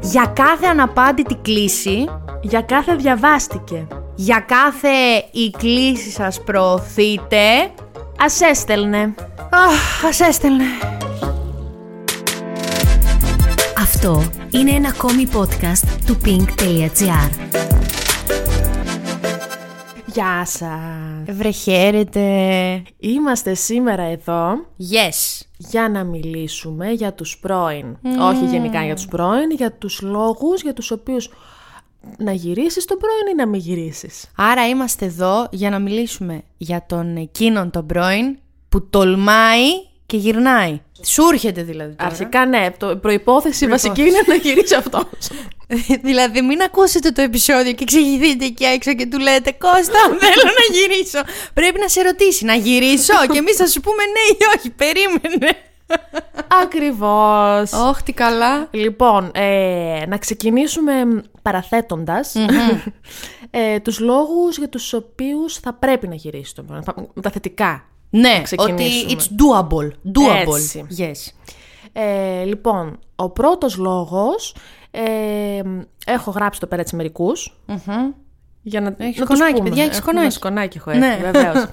Για κάθε αναπάντητη κλίση, Για κάθε διαβάστηκε. για κάθε η κλίση σας προωθείτε, Ας έστελνε. αχ, ας έστελνε. Αυτό είναι ένα ακόμη podcast του pink.gr. Γεια σας. Βρε χαίρετε. Είμαστε σήμερα εδώ Yes. για να μιλήσουμε για τους πρώην. Όχι γενικά για τους πρώην, για τους λόγους για τους οποίους να γυρίσεις τον πρώην ή να μην γυρίσεις. Άρα είμαστε εδώ για να μιλήσουμε για τον εκείνον τον πρώην που τολμάει και γυρνάει. Σου έρχεται δηλαδή τώρα. Αρχικά ναι, το προϋπόθεση βασική είναι να γυρίσει αυτός. δηλαδή μην ακούσετε το επεισόδιο και εξηγηθείτε εκεί έξω και του λέτε Κώστα θέλω να γυρίσω. Πρέπει να σε ρωτήσει να γυρίσω και εμείς θα σου πούμε ναι ή όχι, περίμενε. Ακριβώς. Όχι, τι καλά. Λοιπόν, ε, να ξεκινήσουμε παραθέτοντας ε, τους λόγους για τους οποίους θα πρέπει να γυρίσει τον πρώην. Με τα θετικά. Ναι, ότι ξεκινήσουμε. it's doable. Doable. Έτσι. Yes. Ε, λοιπόν, ο πρώτος λόγος, ε, έχω γράψει το πέρα της μερικούς, για να, Έχεις να τους σκονάκι, πούμε. παιδιά, έχεις Έχουμε σκονάκι. σκονάκι έχω Ναι. έρθει, βεβαίως.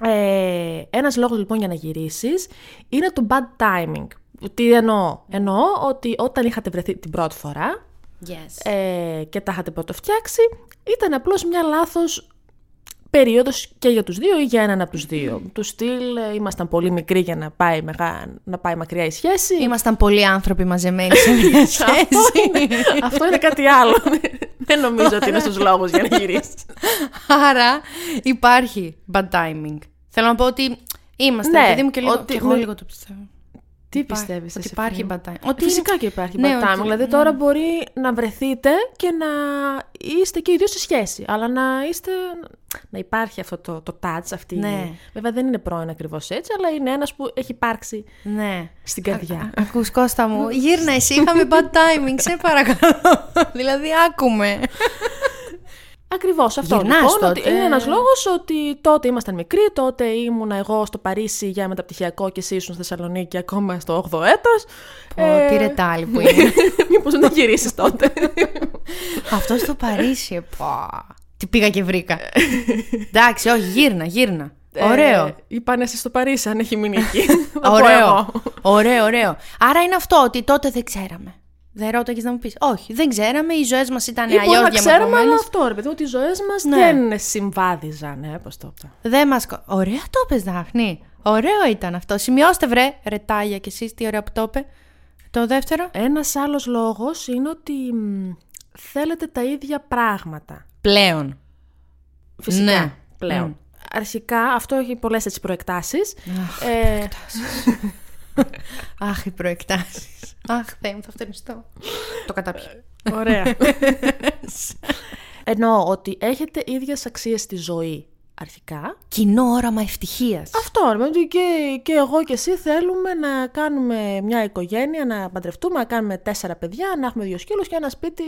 ε, ένας λόγος λοιπόν για να γυρίσεις είναι το bad timing. Τι εννοώ; Εννοώ ότι όταν είχατε βρεθεί την πρώτη φορά Yes. ε, και τα είχατε πρωτοφτιάξει, ήταν απλώς μια λάθος περίοδος και για τους δύο ή για έναν από τους δύο; Του στυλ ε, ήμασταν πολύ μικροί για να πάει, μεγά, να πάει μακριά η σχέση; Ήμασταν πολλοί άνθρωποι μαζεμένοι σε μια Αυτό σχέση. είναι, αυτό είναι κάτι άλλο. Δεν νομίζω ότι είναι στους λόγους για να γυρίσεις. Άρα υπάρχει bad timing. Θέλω να πω ότι είμαστε, Ναι, παιδί μου και λίγο. ότι και εγώ με- λίγο το πιστεύω. Τι Υπάρχει- πιστεύεις Ότι εσύ, υπάρχει φίλη μου; bad timing. Ότι Ότι Φυσικά είναι- και υπάρχει Ναι, bad timing. ότι- Δηλαδή τώρα μπορεί να βρεθείτε και να είστε και οι δύο στη σχέση. Αλλά να είστε. να υπάρχει αυτό το, το touch, αυτή. Ναι. Βέβαια δεν είναι πρώην ακριβώς έτσι, αλλά είναι ένας που έχει υπάρξει Ναι. στην καρδιά. Ακούς Κώστα μου, γύρνα εσύ, είχαμε bad timing, σε παρακαλώ. δηλαδή άκουμε. Ακριβώς αυτό. Γυρνάς λοιπόν, τότε. Ότι είναι ένας λόγος ότι τότε ήμασταν μικροί, τότε ήμουνα εγώ στο Παρίσι για μεταπτυχιακό και εσύ ήσουν στη Θεσσαλονίκη ακόμα στο 8ο έτος. Πω, τι ρετάλι που είναι. Μήπως να γυρίσεις τότε. Αυτό στο Παρίσι, πω. Τι πήγα και βρήκα. Εντάξει, όχι, γύρνα, γύρνα. Ωραίο. Ε, είπανε εσύ στο Παρίσι, αν έχει μείνει εκεί. Θα πω Ωραίο. εγώ. Ωραίο, ωραίο. Άρα είναι αυτό ότι τότε δεν ξέραμε. Δεν ρώταγες να μου πεις. Όχι, δεν ξέραμε. Οι ζωές μας ήταν Ή μπορεί αλλιώς να ξέραμε, αλλά διαμορφωμένε. αυτό ρε παιδί μου, ότι οι ζωές μας Ναι. δεν συμβάδιζαν. Ε, πώς το είπα. Δεν μας. Ωραία το είπε, Δάφνη. Ωραίο ήταν αυτό. Σημειώστε, βρε, ρετάγια κι εσείς, τι ωραία που το είπε. Το δεύτερο. Ένας άλλος λόγος είναι ότι μ, θέλετε τα ίδια πράγματα. Πλέον. Φυσικά, Ναι. πλέον. Μμ. Αρχικά, αυτό έχει πολλές έτσι προεκτάσεις. Ε, Αχ, οι προεκτάσεις. Αχ, Θεέ μου, θα φτενιστώ. το κατάπιω. ωραία. Εννοώ ότι έχετε ίδιες αξίες στη ζωή αρχικά. Κοινό όραμα ευτυχίας. Αυτό, ρε, ότι και, και εγώ και εσύ θέλουμε να κάνουμε μια οικογένεια, να παντρευτούμε, να κάνουμε τέσσερα παιδιά, να έχουμε δύο σκύλους και ένα σπίτι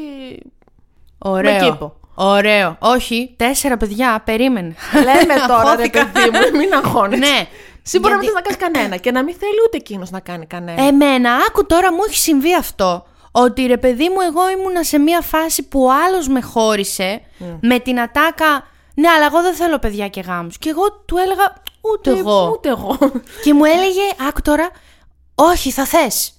Ωραίο. με κήπο. Ωραίο. Όχι, τέσσερα παιδιά, περίμενε. Λέμε τώρα, ρε Αγχώθηκα. παιδί μου, μην αγχώνεσαι. Ναι. Εσύ μπορεί να Γιατί- μην θες να κάνεις κανένα και να μην θέλει ούτε εκείνος να κάνει κανένα. Εμένα, άκου τώρα, μου έχει συμβεί αυτό. Ότι ρε παιδί μου, εγώ ήμουνα σε μια φάση που ο άλλος με χώρισε με την ατάκα. Ναι, αλλά εγώ δεν θέλω παιδιά και γάμους. Και εγώ του έλεγα ούτε Ούτε εγώ. Ούτε εγώ. Και μου έλεγε, άκου τώρα, όχι, θα θες.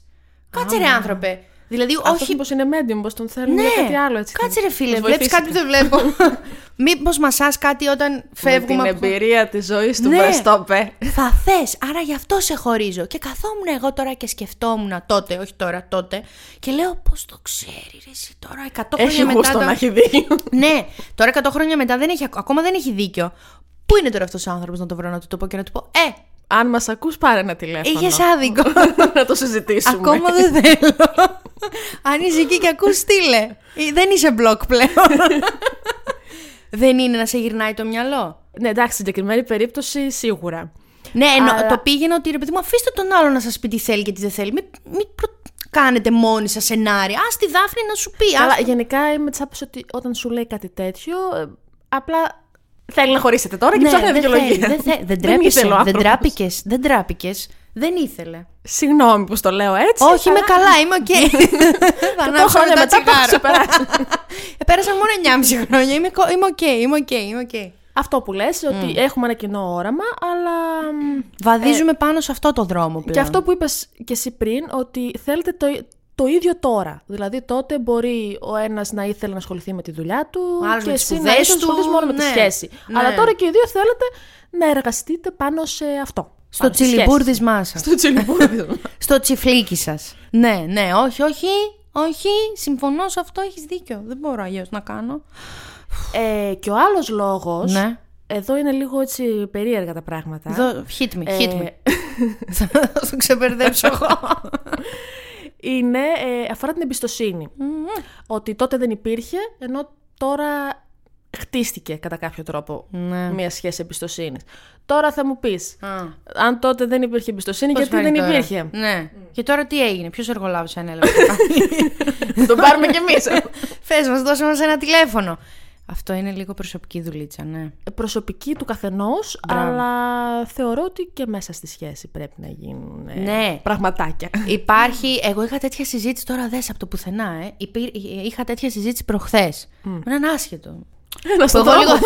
Κάτσε ρε άνθρωπε. Δηλαδή, Αυτό όχι. μήπως είναι medium, πως τον θέλουν Ναι, για κάτι άλλο έτσι. κάτσε ρε φίλε, Μας βλέπεις βοηθήσει. κάτι που δεν βλέπω. Μήπως μασάς κάτι όταν Με φεύγουμε την από. εμπειρία της ζωής του Ναι. Βεστόπε. Θα θες, άρα γι' αυτό σε χωρίζω. Και καθόμουν εγώ τώρα και σκεφτόμουν τότε, όχι τώρα, τότε. Και λέω, πώς το ξέρεις, ρε, εσύ τώρα 100 χρόνια Έχει μετά. γούστο το- να έχει δίκιο. Ναι, τώρα 100 χρόνια μετά δεν έχει, ακόμα δεν έχει δίκιο. Πού είναι τώρα αυτός ο άνθρωπος να το βρω να του το πω και να του πω, Ε, Αν μας ακούς πάρε ένα τηλέφωνο. είχες άδικο. να το συζητήσουμε. ακόμα δεν θέλω. Αν είσαι εκεί και ακούς, στείλε. Ε, Δεν είσαι μπλοκ πλέον. δεν είναι να σε γυρνάει το μυαλό. Ναι, εντάξει, στην συγκεκριμένη περίπτωση σίγουρα. Ναι, εννο- Αλλά- το πήγαινε ότι ρε παιδί μου, αφήστε τον άλλο να σας πει τι θέλει και τι δεν θέλει. Μην, μην προ- κάνετε μόνοι σας σενάρια. Α τη Δάφνη να σου πει. Αλλά Ας... γενικά είμαι τη άποψη ότι όταν σου λέει κάτι τέτοιο, ε, απλά θέλει να χωρίσετε τώρα και Ναι, ψάχνει δεν δικαιολογία. θέλει, δεν, θε- δεν ήθελε τρέπεσαι, ο δεν άνθρωπος. τράπηκες, δεν τράπηκες. Δεν ήθελε. Συγγνώμη που στο λέω έτσι. Όχι, είμαι αλλά- καλά, είμαι οκ. Θα Οκτώ ανάψω χρόνια μετά μετά που έχω τσιγάρο. ξεπεράσει. Ε, Πέρασαν μόνο 9,5 χρόνια. Είμαι κο- είμαι οκ, είμαι οκ, είμαι οκ. Αυτό που λες, ότι έχουμε ένα κοινό όραμα, αλλά... μ, Βαδίζουμε πάνω σε αυτό το δρόμο πλέον. Και αυτό που είπες και εσύ πριν, ότι θέλετε το, το ίδιο τώρα. Δηλαδή τότε μπορεί ο ένας να ήθελε να ασχοληθεί με τη δουλειά του Ο άλλος και με τις εσύ να σπουδές ήθελες να ασχοληθείς του, μόνο με τη ναι. σχέση. Ναι. Αλλά τώρα και οι δύο θέλετε να εργαστείτε πάνω σε αυτό. Στο πάνω στη τσιλιμπούρ σχέση. τη μάσα. Στο τσιλιμπούρδι. Στο τσιφλίκι σας. Ναι, ναι, όχι, όχι. Όχι, συμφωνώ σε αυτό, έχεις δίκιο. Δεν μπορώ αλλιώς να κάνω. ε, και ο άλλος λόγος, Ναι. εδώ είναι λίγο έτσι περίεργα τα πράγματα. Εδώ, hit me, hit Ε, me. Θα το ξεπερδέψω εγώ. είναι, ε, αφορά την εμπιστοσύνη. Ότι τότε δεν υπήρχε, ενώ τώρα χτίστηκε κατά κάποιο τρόπο Ναι. μια σχέση εμπιστοσύνης. Τώρα θα μου πεις, Α. αν τότε δεν υπήρχε εμπιστοσύνη, Πώς γιατί φάνηκε δεν τώρα; υπήρχε; Ναι. Και τώρα τι έγινε, ποιος εργολάβο ανέλαβε. Θα τον πάρουμε κι εμείς. Φε, μας δώσε μας ένα τηλέφωνο. Αυτό είναι λίγο προσωπική δουλίτσα, ναι. Προσωπική του καθενός, Μπράβο. αλλά θεωρώ ότι και μέσα στη σχέση πρέπει να γίνουν ε, Ναι. πραγματάκια. Υπάρχει. Εγώ είχα τέτοια συζήτηση τώρα, δες από το πουθενά, ε. Υπήρ- είχα τέτοια συζήτηση προχθές. Με έναν άσχετο. Ένα Που στον εγώ δρόμο.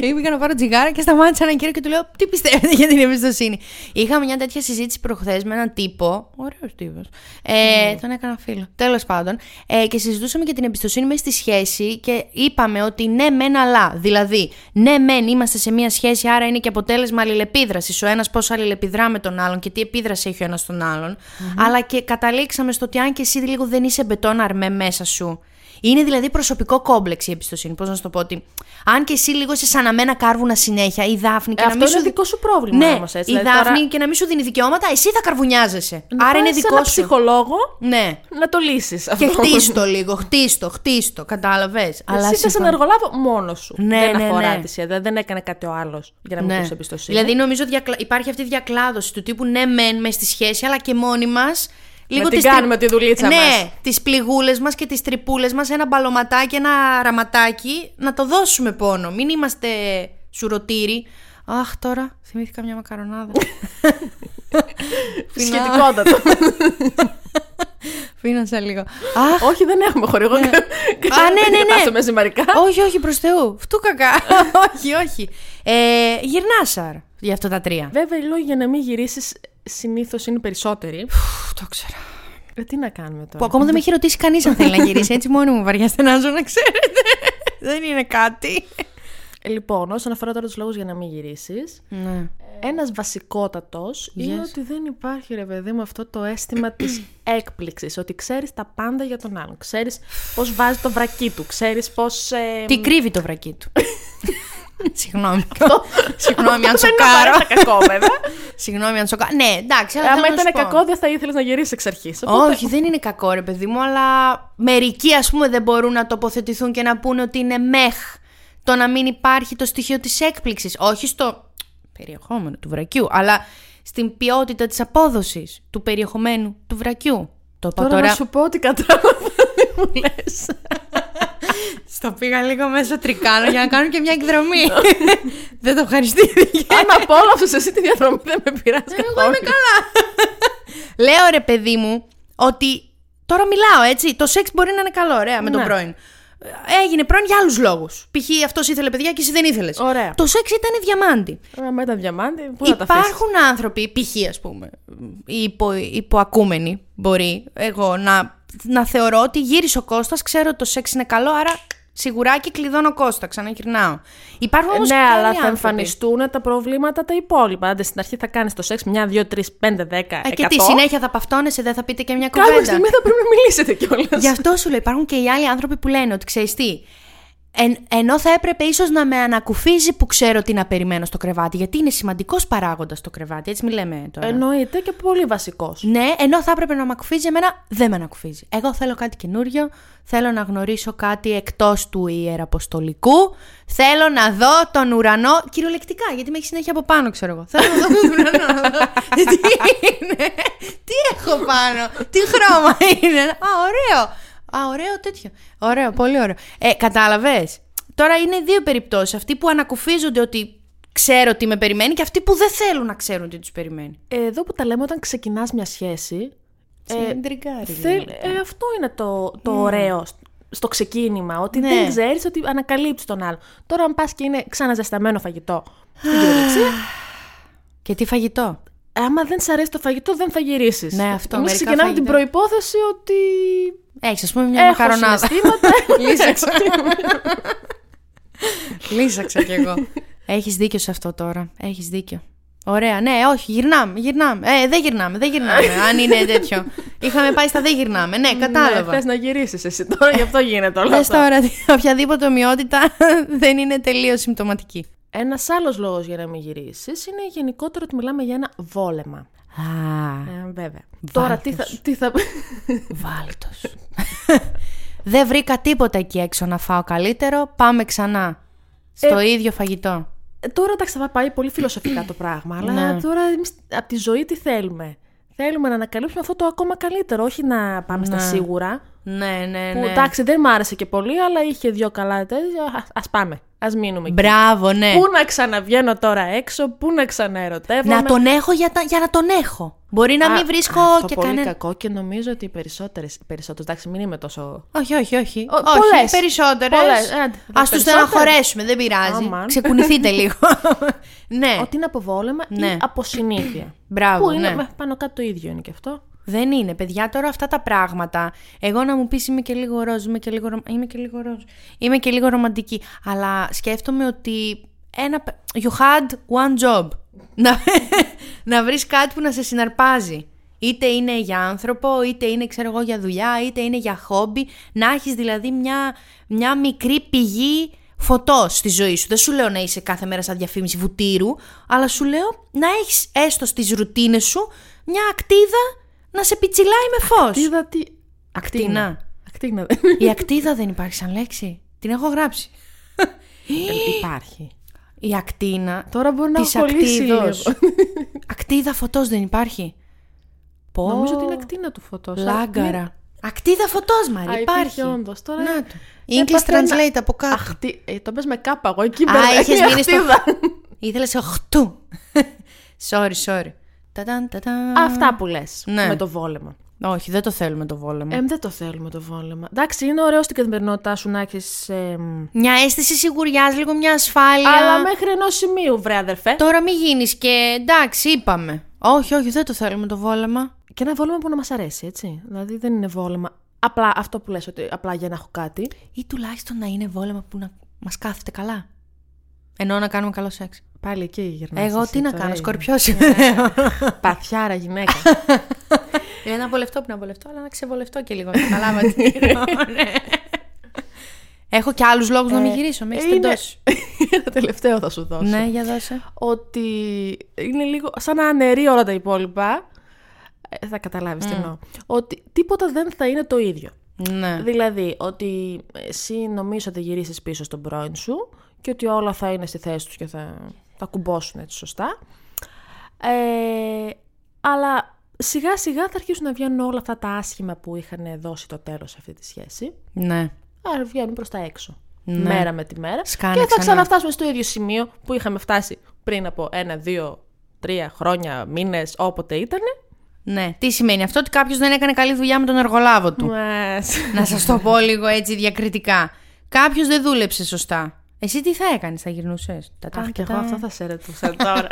λίγο. Πήγα να πάρω τσιγάρα και σταμάτησα έναν κύριο και του λέω: Τι πιστεύετε για την εμπιστοσύνη; Είχα μια τέτοια συζήτηση προχθές με έναν τύπο. Ωραίος τύπος. Ε, Τον έκανα φίλο. Τέλος πάντων. Ε, και συζητούσαμε για την εμπιστοσύνη μέσα στη σχέση και είπαμε ότι ναι, μεν αλλά. Δηλαδή, ναι, μεν είμαστε σε μια σχέση, άρα είναι και αποτέλεσμα αλληλεπίδρασης. Ο ένας πώς αλληλεπιδρά με τον άλλον και τι επίδραση έχει ο ένας στον άλλον. Αλλά και καταλήξαμε στο ότι αν και εσύ λίγο δεν είσαι μπετόν αρμέ μέσα σου. Είναι δηλαδή προσωπικό κόμπλεξ η εμπιστοσύνη. Πώς να σου το πω ότι. Αν και εσύ λίγο είσαι σαν να μένα κάρβουνα συνέχεια, η Δάφνη και Ε, να αυτό μην είναι σου. δικό σου πρόβλημα ναι, όμως, έτσι. η Δηλαδή, Δάφνη τώρα- και να μην σου δίνει δικαιώματα, εσύ θα καρβουνιάζεσαι. Να Άρα είναι πας σε δικό ένα σου. ψυχολόγο Ναι. να το λύσεις Και αυτό. χτίστο λίγο, χτίστο, χτίστο. Κατάλαβες. Αλλά εσύ θες να εργολάβω μόνος σου. Ναι, δεν ναι, αφορά ναι. τη σχέση. Δεν, δεν έκανε κάτι ο άλλος για να μην Ναι. ναι. εμπιστοσύνη. Δηλαδή, νομίζω διακλα... υπάρχει αυτή η διακλάδωση του τύπου ναι, μεν μες στη σχέση, αλλά και μόνοι μας. Λίγο την τις κάνουμε τη δουλίτσα ναι, μας. τις πληγούλες μας και τις τρυπούλες μας, ένα μπαλωματάκι, ένα ραματάκι, να το δώσουμε πόνο. Μην είμαστε σουρωτήρι. Αχ, τώρα θυμήθηκα μια μακαρονάδα. Σχετικότατο. Φίνασα λίγο. Αχ, Όχι, δεν έχουμε χορηγό. Α, ναι, ναι, ναι. Στο μεσημερικά. όχι, όχι, προς Θεού. Φτού κακά. όχι, όχι. Ε, γυρνάσαρ για αυτά τα τρία. Βέβαια, οι λόγοι για να μην γυρίσεις συνήθως είναι περισσότεροι. Πφ, το ξέρω. Ε, τι να κάνουμε τώρα; Που ακόμα δεν με έχει ρωτήσει κανείς αν θέλει να γυρίσεις. Έτσι μόνο μου βαριά στενάζω, να ξέρετε. δεν είναι κάτι. Ε, Λοιπόν, όσον αφορά τώρα τους λόγους για να μην γυρίσεις, Ναι. ένας βασικότατος είναι ότι δεν υπάρχει, ρε παιδί μου, αυτό το αίσθημα της έκπληξης. Ότι ξέρεις τα πάντα για τον άλλον. Ξέρεις πώς βάζει το βρακί του. Ξέρεις πώς. Ε, Τι κρύβει το βρακί του. Συγγνώμη. Συγγνώμη αν δεν είναι σοκάρω. απαραίτητα κακό, βέβαια. Συγγνώμη αν σοκάρω. Ναι, εντάξει, αλλά Άμα θέλω να ήταν σου πω. κακό, δεν θα ήθελες να γυρίσεις εξ αρχής. Όχι, δεν είναι κακό ρε παιδί μου, αλλά μερικοί ας πούμε δεν μπορούν να τοποθετηθούν και να πούνε ότι είναι μεχ το να μην υπάρχει το στοιχείο της έκπληξης. Όχι στο περιεχόμενο του βρακιού, αλλά στην ποιότητα της απόδοσης του περιεχομένου του βρακιού. Το είπα Τώρα, τώρα. να σου πω ότι κατάλαβα τι μου λες. Στο πήγα λίγο μέσα τρικάνω για να κάνω και μια εκδρομή. δεν το ευχαριστήθηκε. Αν απόλαυσες εσύ τη διαδρομή δεν με πειράζει καθόλου. Εγώ είμαι καλά. Λέω ρε παιδί μου ότι τώρα μιλάω έτσι. Το σεξ μπορεί να είναι καλό, ωραία, με τον Ναι. πρώην. Έγινε πρώην για άλλους λόγους. Π.χ. αυτός ήθελε παιδιά και εσύ δεν ήθελες. Ωραία. Το σεξ ήταν διαμάντι. Άμα με τα διαμάντι, πού θα τα αφήσεις; Υπάρχουν άνθρωποι, π.χ. ας πούμε, οι υπο, υποακούμενοι μπορεί εγώ να, να θεωρώ ότι γύρισε ο Κώστας, ξέρω ότι το σεξ είναι καλό, άρα σιγουράκι κλειδώνω Κώστα, ξαναγυρνάω. Υπάρχουν όμως ναι, και άλλοι αλλά θα άνθρωποι. εμφανιστούν τα προβλήματα τα υπόλοιπα. Άντε στην αρχή θα κάνεις το σεξ μια, δύο, τρεις, πέντε, δέκα, Ε, και εκατό. τι συνέχεια θα παυτώνεσαι, δεν θα πείτε και μια Κάποια κουβέντα. στιγμή θα πρέπει να μιλήσετε κιόλας. Γι' αυτό σου λέω, υπάρχουν και οι άλλοι άνθρωποι που λένε ότι ξέρεις τι. Εν, ενώ θα έπρεπε ίσως να με ανακουφίζει που ξέρω τι να περιμένω στο κρεβάτι, γιατί είναι σημαντικός παράγοντας το κρεβάτι, έτσι μη λέμε τώρα. Εννοείται και πολύ βασικός. Ναι, ενώ θα έπρεπε να με ακουφίζει, εμένα δεν με ανακουφίζει. Εγώ θέλω κάτι καινούριο, θέλω να γνωρίσω κάτι εκτός του ιεραποστολικού, θέλω να δω τον ουρανό. Κυριολεκτικά, γιατί με έχει συνέχεια από πάνω, ξέρω εγώ. Θέλω να δω τον ουρανό. να δω τι είναι, τι έχω πάνω, τι χρώμα είναι. Α, ωραίο. Α, ωραίο τέτοιο. Ωραίο, πολύ ωραίο. Ε, κατάλαβες; Τώρα είναι δύο περιπτώσεις. Αυτοί που ανακουφίζονται ότι ξέρω τι με περιμένει και αυτοί που δεν θέλουν να ξέρουν τι τους περιμένει. Εδώ που τα λέμε όταν ξεκινάς μια σχέση, Ε, Τριγκάρι, θέλ- ε, αυτό είναι το, το ωραίο σ- στο ξεκίνημα, ότι Ναι. δεν ξέρεις ότι ανακαλύπτεις τον άλλο. Τώρα αν πας και είναι ξαναζεσταμένο φαγητό στην κυριολεξία, Και τι φαγητό; Άμα δεν σ' αρέσει το φαγητό δεν θα γυρίσεις. Ναι, αυτό, Εμείς μερικά ξεκινάμε την φαγητά. προϋπόθεση ότι Έχεις, ας πούμε, μια έχω μακαρονάδα. συναισθήματα. Λύσαξα. Λύσαξα κι εγώ. Έχεις δίκιο σε αυτό τώρα. Έχεις δίκιο. Ωραία, ναι, όχι, γυρνάμε, γυρνάμε. Ε, δεν γυρνάμε, δεν γυρνάμε. αν είναι τέτοιο. Είχαμε πάει στα δεν γυρνάμε. Ναι, Ναι, κατάλαβα. θες να γυρίσεις εσύ τώρα, γι' αυτό γίνεται όλο Πες αυτό. τώρα ότι οποιαδήποτε ομοιότητα δεν είναι τελείως συμπτωματική. Ένας άλλος λόγος για να μην γυρίσεις είναι γενικότερο ότι μιλάμε για ένα βόλεμα. Α, Ε, βέβαια. Τώρα τι θα, τι θα... βάλτος. δεν βρήκα τίποτα εκεί έξω να φάω καλύτερο. Πάμε ξανά. Στο ίδιο φαγητό. Ε, Τώρα εντάξει θα πάει πολύ φιλοσοφικά το πράγμα, αλλά Ναι. τώρα εμείς από τη ζωή τι θέλουμε; Θέλουμε να ανακαλύψουμε αυτό το ακόμα καλύτερο, όχι να πάμε στα σίγουρα. Ναι, ναι, Που ναι. εντάξει δεν μ' άρεσε και πολύ, αλλά είχε δύο καλά τέτοια. Α ας πάμε. Α μείνουμε εκεί. Μπράβο, ναι. Πού να ξαναβγαίνω τώρα έξω, πού να ξαναερωτεύομαι. Να τον έχω για, τα, για να τον έχω. Μπορεί να Α, μην βρίσκω αυτό και πολύ κανένα. κακό και νομίζω ότι οι περισσότερε. Περισσότερες, εντάξει, μην είμαι τόσο. Όχι, όχι, όχι. Ο- όχι πολλές. Περισσότερες. Πολλές. Ε, Α τους περισσότερες. στεναχωρέσουμε, δεν πειράζει. Αμάν. Ξεκουνηθείτε λίγο. ναι, Ότι είναι από βόλεμα Ναι. ή από συνήθεια. μπράβο. Που είναι ναι. με- πάνω κάτω το ίδιο είναι και αυτό. Δεν είναι, παιδιά, τώρα αυτά τα πράγματα. Εγώ να μου πεις είμαι και λίγο ροζ, είμαι και λίγο, ρωμα- είμαι και λίγο ροζ, είμαι και λίγο ρομαντική. Αλλά σκέφτομαι ότι ένα, π- you had one job. να, να βρεις κάτι που να σε συναρπάζει. Είτε είναι για άνθρωπο, είτε είναι ξέρω εγώ για δουλειά, είτε είναι για χόμπι. Να έχεις δηλαδή μια, μια μικρή πηγή φωτός στη ζωή σου. Δεν σου λέω να είσαι κάθε μέρα σαν διαφήμιση βουτύρου, αλλά σου λέω να έχεις έστω στις ρουτίνες σου μια ακτίδα να σε πιτσιλάει με φως. Είδα τι. Ακτίνα. Ακτίνα. Η ακτίδα δεν υπάρχει σαν λέξη. Την έχω γράψει. Ε, Υπάρχει. Η ακτίνα. Τώρα μπορεί να της έχω κολλήσει ακτίδος. λίγο. Ακτίδα φωτός δεν υπάρχει. Πω. Νομίζω ότι είναι ακτίνα του φωτός. Λάγκαρα. Ακτίδα φωτός, Μαρή, Α, υπάρχει. υπήρχε όντως. Τώρα- Να το. Ε, English έπαθα ένα- translate από κάτω. Αχτί... Ε, το πες με κάπα, εγώ εκεί Α, μπερδεύω. είχες Είναι μείνει στο... ακτίδα. Ήθελες οχτού. sorry, sorry. Ταταν, ταταν. Αυτά που λες Ναι. με το βόλεμα. Όχι, δεν το θέλουμε το βόλεμα. Ε, δεν το θέλουμε το βόλεμα. Εντάξει, είναι ωραίο στην καθημερινότητά σου να έχεις. Μια αίσθηση σιγουριάς, λίγο μια ασφάλεια. Αλλά μέχρι ενός σημείου, βρε αδερφέ. Τώρα μην γίνεις και εντάξει, είπαμε. Όχι, όχι, δεν το θέλουμε το βόλεμα. Και ένα βόλεμα που να μας αρέσει, έτσι. Δηλαδή δεν είναι βόλεμα. Απλά αυτό που λες ότι απλά για να έχω κάτι. Ή τουλάχιστον να είναι βόλεμα που να μας κάθεται καλά. Ενώ να κάνουμε καλό σεξ. Πάλι εκεί γυρνάς Εγώ εσύ τι να τώρα, κάνω, ε. σκορπιός Παθιάρα γυναίκα. Είναι να βολευτώ που να βολευτώ, αλλά να ξεβολευτώ και λίγο. Καταλάβατε. Ναι. Έχω και άλλους λόγους να μην γυρίσω, με έχεις είναι- τεντώσει. Ένα τελευταίο θα σου δώσω. Ναι, για δώσε. Ότι είναι λίγο σαν να αναιρεί όλα τα υπόλοιπα. Ε, θα καταλάβεις τι εννοώ. Ότι τίποτα δεν θα είναι το ίδιο. Ναι. Δηλαδή, ότι εσύ νομίζω ότι γυρίσεις πίσω στον πρώην σου και ότι όλα θα είναι στη θέση τους και θα, θα κουμπώσουν έτσι σωστά. Ε, αλλά σιγά σιγά θα αρχίσουν να βγαίνουν όλα αυτά τα άσχημα που είχαν δώσει το τέλος σε αυτή τη σχέση. Ναι. Άρα βγαίνουν προς τα έξω. Ναι. Μέρα με τη μέρα. Σκάνε και θα ξανά. ξαναφτάσουμε στο ίδιο σημείο που είχαμε φτάσει πριν από ένα, δύο, τρία χρόνια, μήνες, όποτε ήταν. Ναι. Τι σημαίνει αυτό, ότι κάποιος δεν έκανε καλή δουλειά με τον εργολάβο του. Μας... να σας το πω λίγο έτσι διακριτικά. Κάποιος δεν δούλεψε σωστά. Εσύ τι θα έκανες, θα γυρνούσες; Αχ, και εγώ αυτό θα σε ρωτούσα τώρα.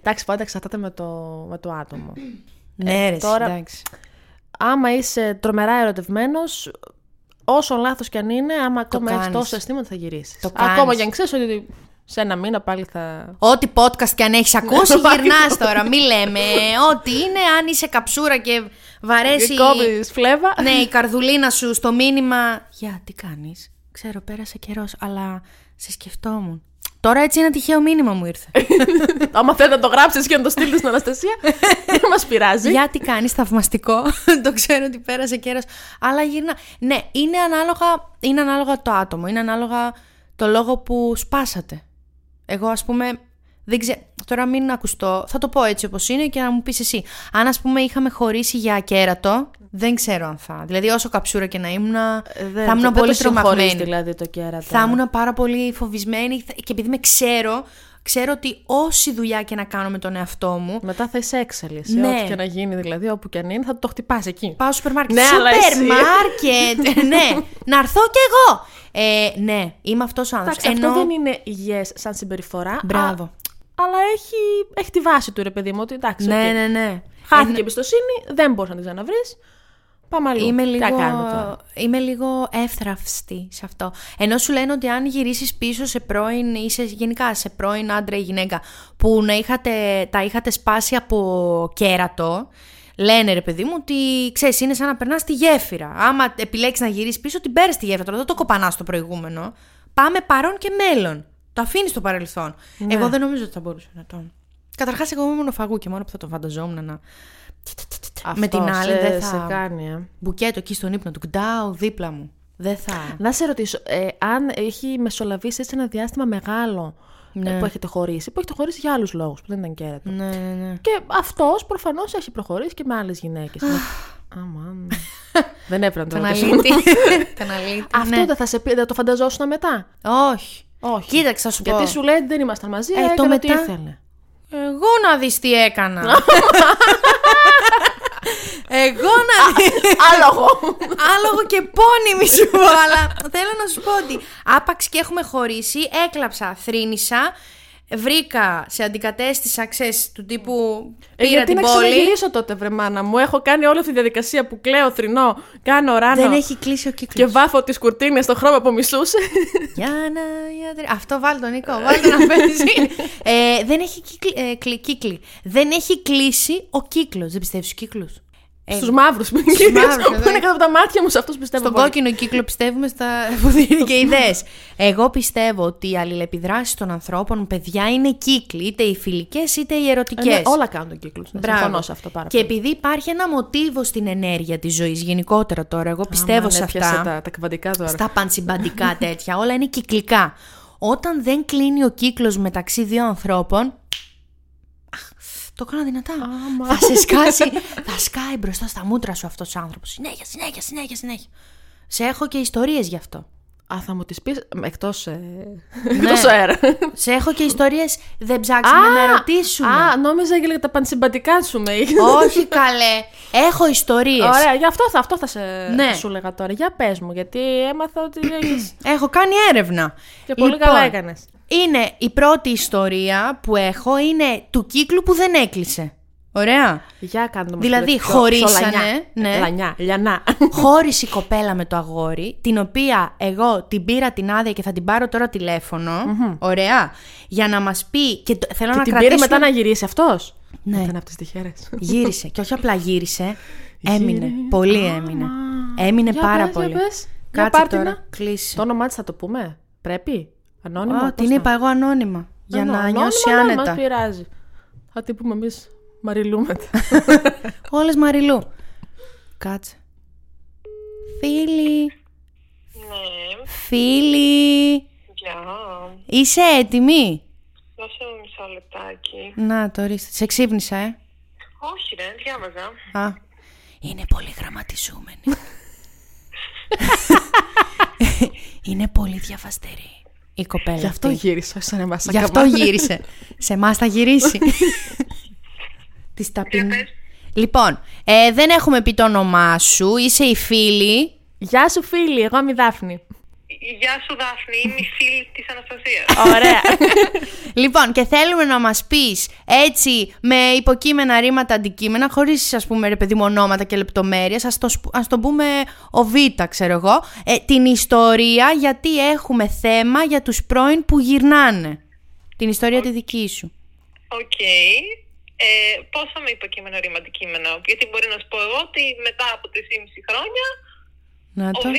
Εντάξει, πάντα εξαρτάται με το, με το άτομο. Ναι, ρε, τώρα- εντάξει. Άμα είσαι τρομερά ερωτευμένος, όσο λάθος κι αν είναι, άμα ακόμα έχεις κάνεις. τόσο αισθήματα, θα γυρίσεις. Το Ακόμα κάνεις. κι αν ξέρεις ότι σε ένα μήνα πάλι θα. Ό,τι podcast και αν έχεις ακούσει, γυρνάς τώρα. Μη λέμε. Ό,τι είναι, αν είσαι καψούρα και βαρέσεις. Κόβεις φλέβα. ναι, η καρδουλίνα σου στο μήνυμα. Για, τι κάνεις; Ξέρω, πέρασε καιρός, αλλά σε σκεφτόμουν. Τώρα έτσι ένα τυχαίο μήνυμα μου ήρθε. Άμα θέλει να το γράψεις και να το στείλεις στην Αναστασία, δεν μας πειράζει. Για τι κάνει θαυμαστικό. το ξέρω ότι πέρασε καιρός. Αλλά γυρνά. Ναι, είναι ανάλογα, είναι ανάλογα το άτομο. Είναι ανάλογα το λόγο που σπάσατε. Εγώ, ας πούμε, δεν ξέρω. Τώρα μην ακουστώ. Θα το πω έτσι όπως είναι και να μου πεις εσύ. Αν, ας πούμε, είχαμε χωρίσει για ακέρατο, Δεν ξέρω αν θα. Δηλαδή, όσο καψούρα και να ήμουν, Ε, δεν- θα ήμουν δεν πολύ το συγχωρείς, τρομαγμένη. δηλαδή το κέρατα. Θα ήμουν πάρα πολύ φοβισμένη και επειδή με ξέρω, ξέρω ότι όση δουλειά και να κάνω με τον εαυτό μου, Μετά θα είσαι έξαλλης. Σε Ναι. ό,τι και να γίνει, δηλαδή, όπου και αν είναι, θα το χτυπάς εκεί. πάω στο σούπερ μάρκετ. Ναι, αλλά σούπερ εσύ. μάρκετ! ναι, να έρθω κι εγώ! Ε, ναι, είμαι αυτός ο άνθρωπος. Εντάξει, αυτό δεν είναι yes σαν συμπεριφορά. Μπράβο. α- αλλά έχει, έχει τη βάση του ρε παιδί μου. Ότι εντάξει, Ναι, οκ. ναι, ναι. Χάθηκε η εμπιστοσύνη, δεν μπορείς να την ξαναβρείς. Πάμε αλλού. Είμαι Τι λίγο, να κάνουμε τώρα; είμαι λίγο εύθραυστη σε αυτό. Ενώ σου λένε ότι αν γυρίσεις πίσω σε πρώην ή σε, γενικά σε πρώην άντρα ή γυναίκα που να είχατε, τα είχατε σπάσει από κέρατο, λένε ρε παιδί μου ότι ξέρεις, είναι σαν να περνάς τη γέφυρα. Άμα επιλέξεις να γυρίσεις πίσω, την παίρνεις τη γέφυρα. Τώρα δεν το κοπανάς στο προηγούμενο. Πάμε παρόν και μέλλον. Το αφήνεις στο παρελθόν. Ναι. Εγώ δεν νομίζω ότι θα μπορούσα να το. Καταρχάς, εγώ είμαι μονοφαγού και μόνο που θα το φανταζόμουν να. Με την Αυτός άλλη σε, δεν θα. σε κάνει, ε. Μπουκέτο εκεί στον ύπνο του, κτάω δίπλα μου. Δεν θα. Να σε ρωτήσω, ε, αν έχει μεσολαβήσει έτσι ένα διάστημα μεγάλο Ναι. ε, που έχετε χωρίσει, που έχετε χωρίσει για άλλους λόγους, που δεν ήταν κέρατο. Ναι, ναι, ναι. Και αυτός προφανώς έχει προχωρήσει και με άλλες γυναίκες. Αμάν. δεν έπρεπε να το Τον ρωτήσω. αλήτη. Τον αλήτη. Αυτό ναι. δεν θα σε πει, δεν το φανταζόσουν μετά. Όχι. Όχι. Κοίταξε, θα σου πω. Γιατί σου λέει ότι δεν ήμασταν μαζί, Ε, ε, το έκανε ό,τι μετά- ήθελε. Εγώ να δεις τι έκανα. Εγώ να δεις. Άλογο! Άλογο και πόνιμη σου πω, αλλά θέλω να σου πω ότι άπαξ και έχουμε χωρίσει, έκλαψα, θρύνησα, βρήκα, σε αντικατέστησα, ξέρεις, του τύπου Ε, πήρα γιατί την να πόλη. ξαναγυρίσω τότε, βρε μάνα μου. Έχω κάνει όλη αυτή τη διαδικασία που κλαίω, θρυνώ, κάνω ράνο. Δεν έχει κλείσει ο κύκλος. Και βάφω τις κουρτίνες στο χρώμα που μισούσε. Για να ιατρε- Αυτό βάλει τον Νίκο, βάλει τον να παίζει. ε, δεν έχει κύκλι, ε, κλει- κύκλι. Δεν έχει κλείσει ο κύκλος. Δεν πιστεύεις στους κύκλους; Ε, Στους μαύρους που είναι Στους κυρίως, μαύρους, που εδώ. είναι κάτω από τα μάτια μου, σε αυτούς πιστεύω. Στον πολύ. κόκκινο κύκλο πιστεύουμε στα που δίνει και ιδέες. Εγώ πιστεύω ότι οι αλληλεπιδράσεις των ανθρώπων, παιδιά, είναι κύκλοι. Είτε οι φιλικές είτε οι Ε, ερωτικέ. ναι, όλα κάνουν τον κύκλο. Ναι, συμφωνώ σε αυτό πάρα Και πολύ. επειδή υπάρχει ένα μοτίβο στην ενέργεια της ζωής, γενικότερα τώρα, εγώ πιστεύω Αμάν, σε έπιασε αυτά. Τα, τα κβαντικά τώρα. Στα πανσυμπαντικά τέτοια, όλα είναι κυκλικά. Όταν δεν κλείνει ο κύκλος μεταξύ δύο ανθρώπων. Αχ, το έκανα δυνατά. Άμα. Θα σε σκάσει, θα σκάει μπροστά στα μούτρα σου αυτός ο άνθρωπος. Συνέχεια, συνέχεια, συνέχεια, συνέχεια. Σε έχω και ιστορίες γι' αυτό. Α, θα μου τις πεις. Εκτός. Ε... Ναι. εκτός αέρας. Σε έχω και ιστορίες δεν ψάξαμε να ρωτήσουμε. Α, νόμιζα για τα πανσυμπαντικά σου με είχε. Όχι καλέ. Έχω ιστορίες. Ωραία, γι' αυτό θα, αυτό θα σε Ναι. θα σου λέγα τώρα. Για πες μου, γιατί έμαθα ότι έχεις... Έχω κάνει έρευνα. και πολύ Λοιπόν, καλά έκανες. Είναι η πρώτη ιστορία που έχω είναι του κύκλου που δεν έκλεισε. Ωραία. Για κάντε μας Δηλαδή, λίγο πιο- χωρίσανε, πιο λανιά. ναι. Λανιά, λιανά. Χώρισε η κοπέλα με το αγόρι, την οποία εγώ την πήρα την άδεια και θα την πάρω τώρα τηλέφωνο. Ωραία. Για να μας πει. Και το- θέλω Και να την κρατήσουμε... πήρε μετά να γυρίσει αυτός; Ναι. Ήταν από τις τυχερέ. Γύρισε. Και όχι απλά γύρισε. Έμεινε. Γύρι. Πολύ έμεινε. Έμεινε Για πάρα πες, για πολύ. πες. Για Κάτσε πάρ' την τώρα. να. Κλείσει. Το όνομά της θα το πούμε. Πρέπει; Ανώνυμο. Α, πώς την θα- είπα εγώ ανώνυμα. Για Ανώ- να ανώνυμο, νιώσει ναι, άνετα. Μας πειράζει. Θα την πούμε εμείς Μαριλού μετά. Όλες Μαριλού. Κάτσε. Φίλοι. Ναι, Φίλοι. γεια. Είσαι έτοιμη; Δώσε μου μισό λεπτάκι. Να το ορίστε. Σε ξύπνησα, ε; Όχι ρε, διάβαζα. Α. Είναι πολύ γραμματιζούμενη. Είναι πολύ διαφαστερή η κοπέλα Γι' αυτό αυτή. γύρισα, σαν εμά. Γι' αυτό γύρισε. Σε εμάς θα γυρίσει. Της ταπεινή. πες. Λοιπόν, ε, δεν έχουμε πει το όνομά σου. Είσαι η φίλη. Γεια σου, φίλη. Εγώ είμαι η Δάφνη. Γεια σου Δάφνη, είμαι η φίλη της Αναστασίας. Ωραία. Λοιπόν, και θέλουμε να μας πεις έτσι με υποκείμενα ρήματα αντικείμενα, χωρίς ας πούμε ρε παιδί μου ονόματα και λεπτομέρειες, ας το, σπ- ας το πούμε ο Β, ξέρω εγώ, ε, την ιστορία γιατί έχουμε θέμα για τους πρώην που γυρνάνε. Την ιστορία τη δική σου. Οκ. Ε, πόσα με υποκείμενο ρήμα αντικείμενο. Γιατί μπορεί να σου πω εγώ ότι μετά από 3,5 χρόνια Να ο το... Β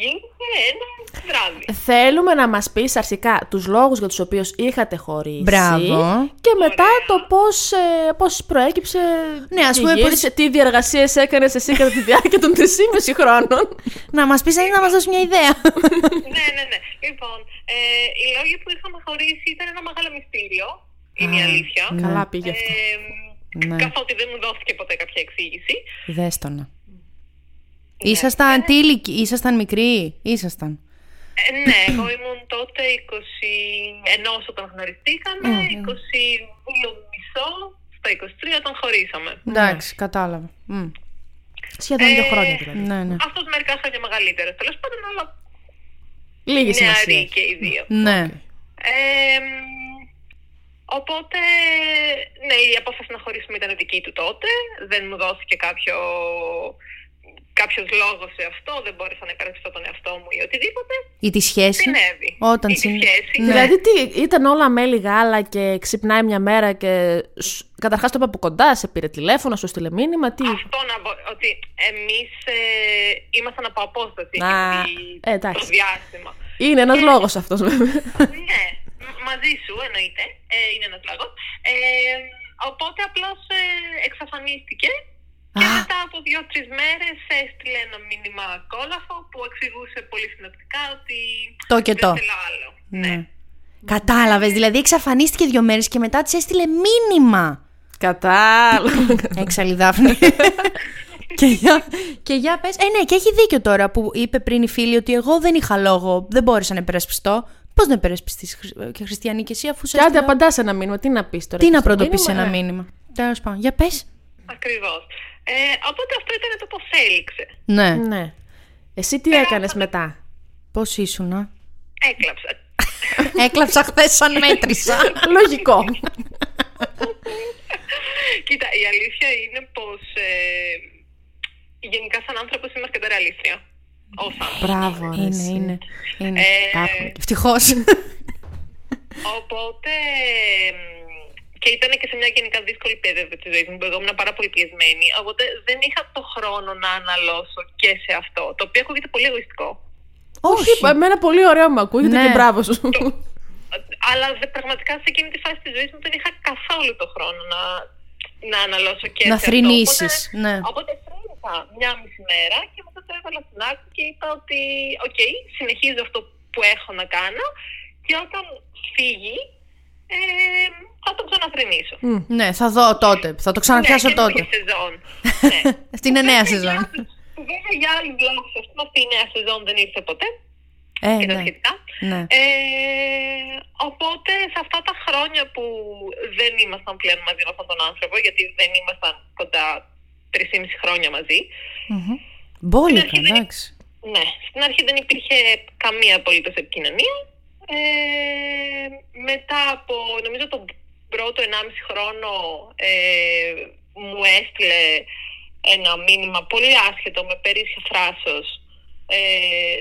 γίνεται ένα βράδυ. Θέλουμε να μας πεις αρχικά τους λόγους για τους οποίους είχατε χωρίσει. Μπράβο. Και μετά το πώς, ε, πώς προέκυψε Ναι, ας και πούμε γύρισε, τι διαργασίες έκανες εσύ κατά τη διάρκεια των 3,5 χρόνων. Να μας πεις έτσι να μας δώσεις μια ιδέα. ναι, ναι, ναι. Λοιπόν, ε, οι λόγοι που είχαμε χωρίσει ήταν ένα μεγάλο μυστήριο. Είναι η αλήθεια. Καλά πήγε αυτό. Ε, Ναι. Καθότι δεν μου δόθηκε ποτέ κάποια εξήγηση. Δέστονα. Ήσασταν τι ηλικία, ήσασταν μικροί, ήσασταν. Ε, ναι, εγώ ήμουν τότε 21 όταν γνωριστήκαμε, 22 μισό στα 23 όταν χωρίσαμε. Εντάξει, κατάλαβα. Μμ. Σχεδόν δύο Ε, χρόνια δηλαδή. Ναι, ναι. Αυτός μερικά χρόνια μεγαλύτερος. Τέλος πάντων, αλλά Λίγη σημασία. νεαροί και οι δύο. Ναι. Ε, μ, οπότε, ναι, η απόφαση να χωρίσουμε ήταν δική του τότε. Δεν μου δόθηκε κάποιο κάποιος λόγος σε αυτό, δεν μπόρεσα να υπερασπιστώ τον εαυτό μου ή οτιδήποτε. Ή τη σχέση. Συνέβη. Όταν Ή τη συν- σχέση. Ναι. Δηλαδή τι, ήταν όλα μέλι γάλα και ξυπνάει μια μέρα και σ- καταρχάς το είπε από κοντά, σε πήρε τηλέφωνο, σου στείλε μήνυμα, τι; Αυτό να πω, ότι εμείς ε, ήμασταν από απόσταση Α, εκείνη ε, εντάξει. το διάστημα. Είναι ένας λόγος αυτός βέβαια. ναι, μ- μαζί σου εννοείται, ε, είναι ένας λόγος. Ε, οπότε απλώς ε, εξαφανίστηκε και Α. μετά από δύο-τρεις μέρες έστειλε ένα μήνυμα κόλαφο που εξηγούσε πολύ συνοπτικά ότι Το και δεν το. θέλω άλλο. Ναι. Κατάλαβες, δηλαδή εξαφανίστηκε δύο μέρες και μετά της έστειλε μήνυμα. Κατάλαβα. Έξαλλη Δάφνη. και, για, και για πες. Ε, ναι, και έχει δίκιο τώρα που είπε πριν η φίλη ότι εγώ δεν είχα λόγο, δεν μπόρεσα να υπερασπιστώ. Πώς να υπερασπιστείς Χρυσ- και χριστιανή και εσύ αφού σε Και άντε έστειλα- απαντάς ένα μήνυμα, τι να πεις τώρα. Τι και να στο πρωτοποιήσει μήνυμα, ένα ε; μήνυμα. Τέλος πάντων. Για πες. Ακριβώς. Ε, οπότε αυτό ήταν το πώς έληξε. Ναι. Ναι. Εσύ τι έκανες μετά; Πώς ήσουνα. Έκλαψα. Έκλαψα χθες σαν μέτρησα. Λογικό. Κοίτα, η αλήθεια είναι πως ε, γενικά σαν άνθρωπος είμαι αρκετά ρεαλίστρια. Ως άνθρωπος. Μπράβο, ρε, είναι, εσύ. είναι. είναι. Ε, Τα έχουμε. Ευτυχώς. Οπότε. Μ, Και ήταν και σε μια γενικά δύσκολη περίοδο της ζωής μου που εγώ ήμουν πάρα πολύ πιεσμένη. Οπότε δεν είχα το χρόνο να αναλώσω και σε αυτό. Το οποίο ακούγεται πολύ εγωιστικό. Όχι, εμένα πολύ ωραίο μου ακούγεται Ναι. και μπράβο σου. Αλλά δε- πραγματικά σε εκείνη τη φάση της ζωής μου δεν είχα καθόλου το χρόνο να, να αναλώσω και Να σε θρηνήσεις, αυτό. Οπότε, ναι. οπότε θρήνησα μια μισή μέρα και μετά το έβαλα στην άκρη και είπα ότι οκ, συνεχίζω αυτό που έχω να κάνω και όταν φύγει ε, θα το ξαναθρηνήσω. ναι, θα δω τότε. Θα το ξαναπιάσω ναι, τότε. καινούργια σεζόν. ναι. Αυτή είναι νέα σεζόν. Που Βέβαια για άλλου λόγου αυτή η νέα σεζόν δεν ήρθε ποτέ Ε, και τα ναι. σχετικά. ναι. Ε, οπότε σε αυτά τα χρόνια που δεν ήμασταν πλέον μαζί με αυτόν τον άνθρωπο, γιατί δεν ήμασταν κοντά 3,5 χρόνια μαζί, Μπόλικα, στην αρχή δεν- εντάξει. ναι, στην αρχή δεν υπήρχε καμία απολύτως επικοινωνία. Ε, μετά από, νομίζω, τον πρώτο 1,5 χρόνο ε, μου έστειλε ένα μήνυμα πολύ άσχετο με περίσσια θράσος ε,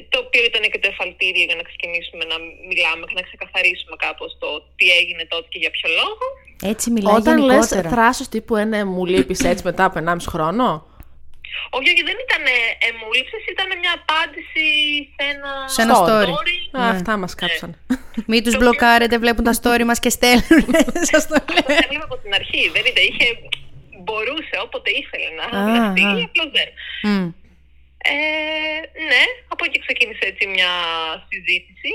το οποίο ήταν και το εφαλτήριο για να ξεκινήσουμε να μιλάμε και να ξεκαθαρίσουμε κάπως το τι έγινε τότε και για ποιο λόγο. Έτσι μιλάει Όταν λες γενικότερα. θράσος τύπου ένα μου λείπεις έτσι μετά από 1,5 χρόνο; Όχι, όχι, δεν ήταν εμούληψης, ήταν μια απάντηση σε ένα, Σε ένα story. Α, Αυτά μας κάψαν. Μην τους μπλοκάρετε, βλέπουν τα story μας και στέλνουν. Σας το λέω. Δεν έβλεπα από την αρχή. Δεν ήταν. Είχε, μπορούσε όποτε ήθελε να Α, γραφτεί, α. απλώς δεν. Μμ. Ε, ναι, από εκεί ξεκίνησε έτσι μια συζήτηση.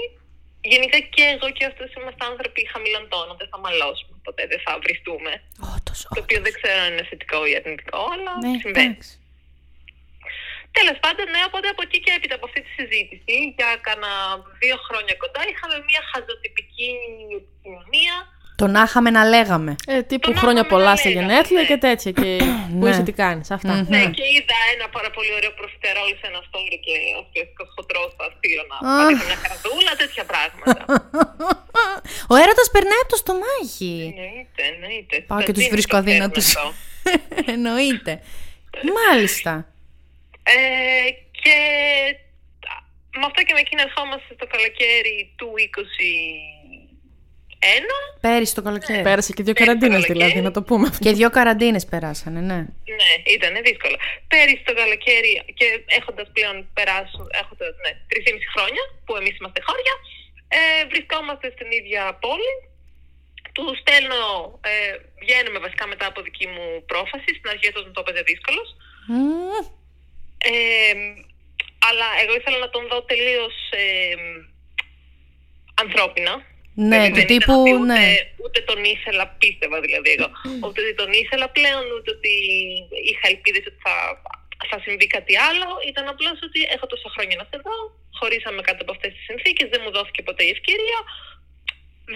Γενικά και εγώ και αυτός είμαστε άνθρωποι χαμηλών τόνων. Δεν θα μαλώσουμε ποτέ, δεν θα βριστούμε. Όντως, Το οποίο δεν ξέρω αν είναι θετικό ή αρνητικό, αλλά Ναι, συμβαίνει. εντάξει. Τέλος πάντων, ναι, οπότε από εκεί και έπειτα από αυτή τη συζήτηση, για κάνα δύο χρόνια κοντά, είχαμε μια χαζοτυπική επικοινωνία. Το να είχαμε να λέγαμε. Ε, τύπου Τον χρόνια άκουγα πολλά να σε λέγαμε, γενέθλια ναι. και τέτοια. Και πού Ναι. είσαι, τι κάνεις. Αυτά. Ναι, και είδα ένα πάρα πολύ ωραίο προφιτερόλ σε ένα story και ο κλασικό χοντρός θα στείλω να Αχ. πάρει μια καρδούλα, τέτοια πράγματα. Ο έρωτας περνάει από το στομάχι. εννοείται, εννοείται. Πάω Στα και τους jeans βρίσκω το ξέρουμε αδύνατους. αυτό. Εννοείται. Μάλιστα. Ε, και με αυτό και με εκείνη ερχόμαστε στο καλοκαίρι του 21. Πέρυσι το καλοκαίρι. Πέρασε και δύο Πέρασε το καραντίνες καλοκαίρι. δηλαδή, να το πούμε αυτό. Και δύο καραντίνες περάσανε, ναι. Ναι, ήταν δύσκολο. Πέρυσι το καλοκαίρι και έχοντας πλέον περάσει έχοντας, ναι, 3,5 χρόνια που εμείς είμαστε χώρια, ε, βρισκόμαστε στην ίδια πόλη. Του στέλνω, ε, βγαίνουμε βασικά μετά από δική μου πρόφαση. Στην αρχή αυτός μου το έπαιζε δύσκολος. Μμμ. Ε, αλλά εγώ ήθελα να τον δω τελείως ε, ανθρώπινα. Ναι, Δηλαδή του δεν ήταν τύπου, ότι ούτε, ναι. ούτε τον ήθελα, πίστευα δηλαδή εγώ. Ούτε ότι τον ήθελα πλέον, ούτε ότι είχα ελπίδες ότι θα θα συμβεί κάτι άλλο. Ήταν απλώς ότι έχω τόσα χρόνια να σε δω. Χωρίσαμε κάτω από αυτές τις συνθήκες. Δεν μου δόθηκε ποτέ η ευκαιρία.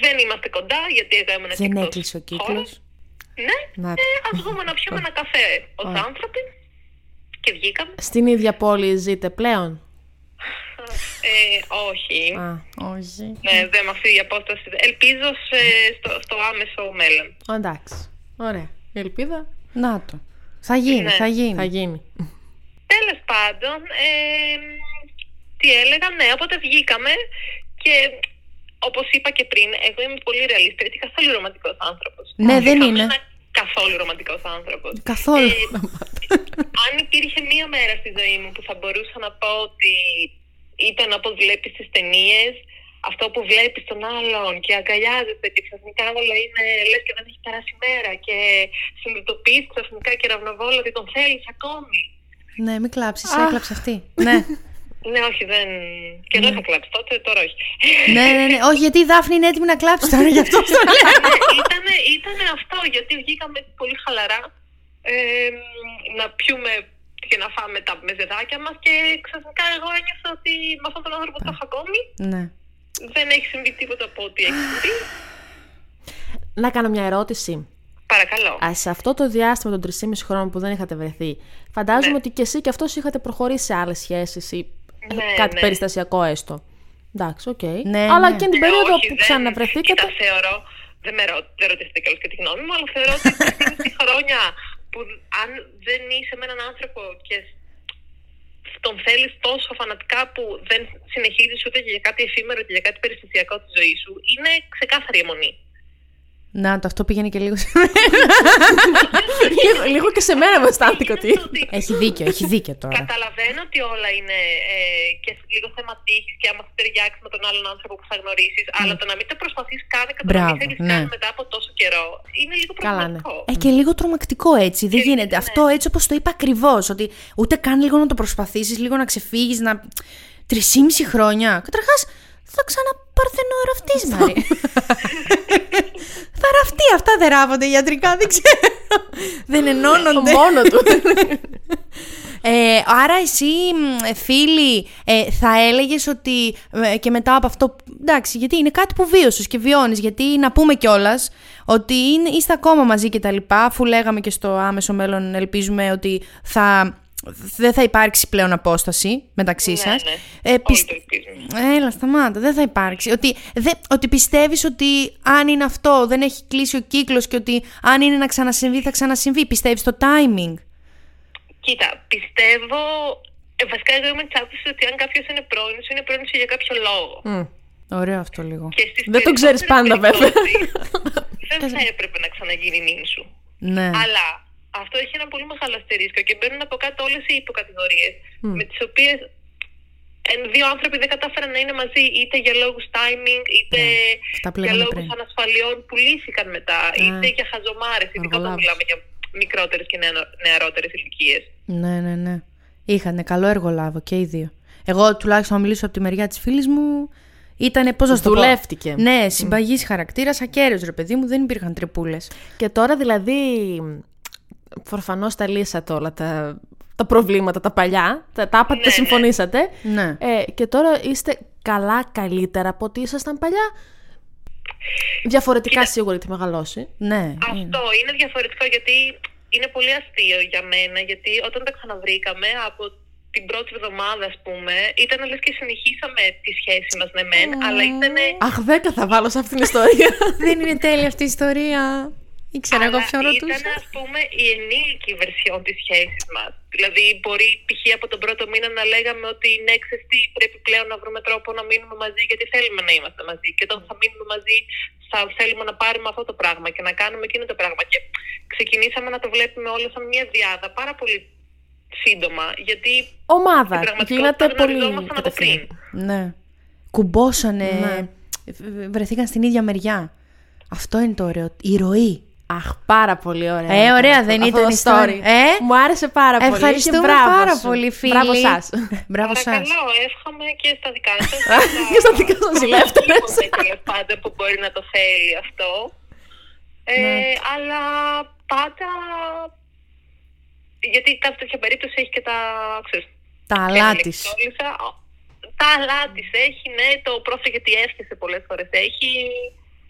Δεν είμαστε κοντά γιατί εγώ ήμουν Δεν εκτός έκλεισε ο χώρας. κύκλος. Ναι, Να- ε, ας βγούμε να πιούμε ένα καφέ ως άνθρωποι. Και βγήκαμε. Στην ίδια πόλη ζείτε πλέον; Ε, όχι. Α, Όχι. Ναι, δεν με αυτή η απόσταση. Ελπίζω σε- στο, στο άμεσο μέλλον. εντάξει. Ωραία. Η ελπίδα Να το. Θα γίνει, Ναι, θα γίνει. θα γίνει. Τέλος πάντων, ε, τι έλεγα, ναι, οπότε βγήκαμε και όπως είπα και πριν, εγώ είμαι πολύ ρεαλιστή και καθόλου ρομαντικός άνθρωπος. Ναι, Και δεν θα είναι. ήμουν Καθόλου ρομαντικός άνθρωπος. Καθόλου. Ε, αν υπήρχε μία μέρα στη ζωή μου που θα μπορούσα να πω ότι ήταν όπως βλέπεις στις ταινίες, αυτό που βλέπεις τον άλλον και αγκαλιάζεται και ξαφνικά όλα είναι λες και δεν έχει περάσει η μέρα και συνειδητοποιείς ξαφνικά και ραυνοβόλα ότι τον θέλεις ακόμη. Ναι, μην κλάψεις, Αχ. έκλαψε αυτή. ναι. Ναι, όχι, δεν. Και δεν θα κλάψει τότε, τώρα όχι. ναι, ναι, ναι. Όχι, γιατί η Δάφνη είναι έτοιμη να κλάψει τώρα, γι' αυτό το λέω. ήτανε, ήτανε αυτό, γιατί βγήκαμε πολύ χαλαρά ε, να πιούμε και να φάμε τα μεζεδάκια μας και ξαφνικά εγώ ένιωσα ότι με αυτόν τον άνθρωπο το έχω ακόμη. ναι. Δεν έχει συμβεί τίποτα από ό,τι έχει συμβεί. Να κάνω μια ερώτηση. Παρακαλώ. Α, σε αυτό το διάστημα των 3,5 χρόνων που δεν είχατε βρεθεί, φαντάζομαι Ναι. ότι και εσύ και αυτός είχατε προχωρήσει σε άλλες σχέσεις ή Ναι, κάτι ναι. περιστασιακό έστω. Εντάξει, οκ. Ναι, Αλλά ναι. και την Ε, περίοδο όχι, που δεν- ξαναβρεθήκατε. Κοίτα, θεωρώ, δεν, με ρω, δεν ρωτήσατε κιόλας και τη γνώμη μου, αλλά θεωρώ ότι είναι στη χρόνια που αν δεν είσαι με έναν άνθρωπο και τον θέλεις τόσο φανατικά που δεν συνεχίζεις ούτε και για κάτι εφήμερο και για κάτι περιστασιακό τη ζωή σου, είναι ξεκάθαρη εμμονή. Να το, αυτό πήγαινε και λίγο σε λίγο, λίγο και σε μένα με αισθάνθηκα ότι. Είναι ότι Έχει δίκιο, έχει δίκιο τώρα. Καταλαβαίνω ότι όλα είναι ε, και λίγο θέμα τύχης και άμα θα ταιριάξεις με τον άλλον άνθρωπο που θα γνωρίσεις, αλλά το να μην το προσπαθείς καν και το να Μπράβο, μην θέλει ναι. καν μετά από τόσο καιρό είναι λίγο Καλά, ναι. προβληματικό. Ε, και λίγο τρομακτικό έτσι. Δεν Και- γίνεται. ναι. Αυτό έτσι όπως το είπα ακριβώς. Ότι ούτε καν λίγο να το προσπαθήσεις, λίγο να ξεφύγεις, να. Τρισήμιση χρόνια. Καταρχάς, θα ξαναπαρθενώ ραφτή, Μαρή. θα ραφτεί. Αυτά δεν ράβονται ιατρικά, δεν ξέρω. δεν ενώνονται. Μόνο του. Ε, άρα εσύ, μ, φίλοι, ε, θα έλεγες ότι ε, και μετά από αυτό, εντάξει, γιατί είναι κάτι που βίωσες και βιώνεις, γιατί να πούμε κιόλας ότι είναι, είστε ακόμα μαζί και τα λοιπά, αφού λέγαμε και στο άμεσο μέλλον ελπίζουμε ότι θα, δεν θα υπάρξει πλέον απόσταση μεταξύ Ναι, σας. ναι. Ε, Όλοι πισ- το ελπίζουμε. Έλα, σταμάτα, δεν θα υπάρξει. Ότι, δε, ότι πιστεύεις ότι αν είναι αυτό δεν έχει κλείσει ο κύκλος και ότι αν είναι να ξανασυμβεί θα ξανασυμβεί. Πιστεύεις το timing; Κοίτα, πιστεύω. Ε, βασικά, εγώ είμαι της άποψης ότι αν κάποιος είναι πρώην σου, είναι πρώην σου για κάποιο λόγο. Μμ. Ωραίο αυτό λίγο. Και στις Δεν το ξέρεις περισσότερες πάντα, βέβαια. περιπτώσεις, δεν θα έπρεπε να ξαναγίνει νυν σου. Ναι. Αλλά αυτό έχει ένα πολύ μεγάλο αστερίσκο και μπαίνουν από κάτω όλες οι υποκατηγορίες με τις οποίες δύο άνθρωποι δεν κατάφεραν να είναι μαζί είτε για λόγους timing, είτε αυτά που για λέγαμε λόγους πριν. ανασφαλιών που λύθηκαν μετά, είτε για χαζομάρες, ειδικά όταν Αργολάβους. μιλάμε για μικρότερες και νεαρότερες ηλικίες. Ναι, ναι, ναι. Είχανε καλό εργολάβο και οι δύο. Εγώ τουλάχιστον να μιλήσω από τη μεριά της φίλης μου. Ήταν, πώς να σου το πω. Δουλεύτηκε. Ναι, συμπαγής χαρακτήρας, ακέραιος ρε παιδί μου, δεν υπήρχαν τρυπούλες. Και τώρα δηλαδή. Προφανώς τα λύσατε όλα τα, τα προβλήματα, τα παλιά. Τα, τα άπατε, τα ναι. συμφωνήσατε. Ναι. Ε, και τώρα είστε καλά, καλύτερα από ό,τι ήσασταν παλιά. Διαφορετικά σίγουρα γιατί μεγαλώσει. Ναι. Αυτό είναι διαφορετικό γιατί είναι πολύ αστείο για μένα. Γιατί όταν τα ξαναβρήκαμε από την πρώτη εβδομάδα, ας πούμε, ήταν λες και συνεχίσαμε τη σχέση μας, ναι, μεν, αλλά ήταν. Αχ, δέκα θα βάλω σε αυτήν την ιστορία. δεν είναι τέλεια αυτή η ιστορία. Ήξερα εγώ ποιον Ήταν, ρωτούσα. ας πούμε, η ενήλικη βερσιόν της σχέσης μας. Δηλαδή, μπορεί π.χ. από τον πρώτο μήνα να λέγαμε ότι ναι, ξέρεις τι, πρέπει πλέον να βρούμε τρόπο να μείνουμε μαζί, γιατί θέλουμε να είμαστε μαζί. Και όταν θα μείνουμε μαζί, θα θέλουμε να πάρουμε αυτό το πράγμα και να κάνουμε εκείνο το πράγμα. Και ξεκινήσαμε να το βλέπουμε όλο σαν μια διάδα πάρα πολύ σύντομα, γιατί Ομάδα. στην πραγματικότητα Γίνατε πολύ γνωριζόμασταν από πριν. κατευθείαν. Ναι. Κουμπόσανε. Ναι. β- Βρεθήκαν στην ίδια μεριά. Αυτό είναι το ωραίο. Η ροή. Αχ, πάρα πολύ ωραία. Ε, ήταν ωραία αυτό- δεν αυτό ήταν το η story. Ε; Μου άρεσε πάρα πολύ. Ευχαριστούμε και μπράβο πάρα σου. πολύ, φίλοι. Μπράβο σας. Μπράβο σας. Παρακαλώ, εύχομαι και στα δικά σας. Και στα δικά σας οι λεύτερες. τέλος πάντων που μπορεί να το θέλει αυτό. Ε, Ναι. Αλλά πάντα γιατί κάθε τέτοια περίπτωση έχει και τα. Ξέρεις, Τα αλά Ένα της. λεξόλισσα. Τα αλά της έχει, ναι, το πρόσεχε τι έφτιασε πολλές φορές. Έχει.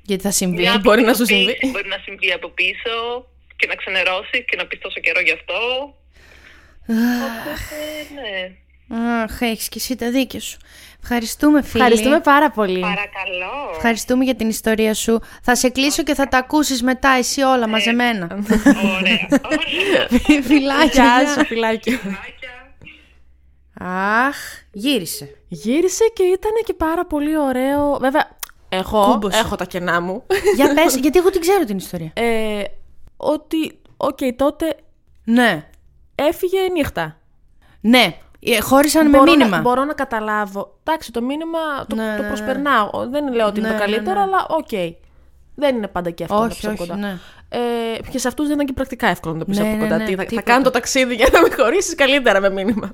Γιατί θα συμβεί. Μια μπορεί να σου απεικονοποίηση συμβεί. Μπορεί να συμβεί από πίσω και να ξενερώσει και να πει τόσο καιρό γι' αυτό. Οπότε, ναι. Αχ, έχεις και εσύ τα δίκια σου. Ευχαριστούμε, φίλοι. Ευχαριστούμε πάρα πολύ. Παρακαλώ. Ευχαριστούμε για την ιστορία σου. Θα σε κλείσω και θα τα ακούσεις μετά εσύ όλα μαζεμένα. Ωραία. Ωραία. Φιλάκια. Γεια σου, φιλάκι. Φιλάκια. Αχ, γύρισε. Γύρισε και ήταν και πάρα πολύ ωραίο. Βέβαια, εγώ Κούμπωσε. έχω τα κενά μου. Για πες, γιατί εγώ την ξέρω την ιστορία. ε, ότι, οκ, τότε Ναι, έφυγε νύχτα. ναι. Ε, Χώρισαν με μπορώ μήνυμα. Να, μπορώ να καταλάβω. Εντάξει, το μήνυμα το, Ναι, το ναι, προσπερνάω. Δεν λέω ότι είναι Ναι, το ναι, καλύτερο, ναι. αλλά οκ. Δεν είναι πάντα και εύκολο να Όχι, πει από όχι, κοντά. ναι. Ε, και σε αυτούς δεν είναι και πρακτικά εύκολο να το πεις Ναι, από ναι, κοντά. ναι, Τι, θα, θα τίποτα. κάνω το ταξίδι για να με χωρίσει καλύτερα με μήνυμα.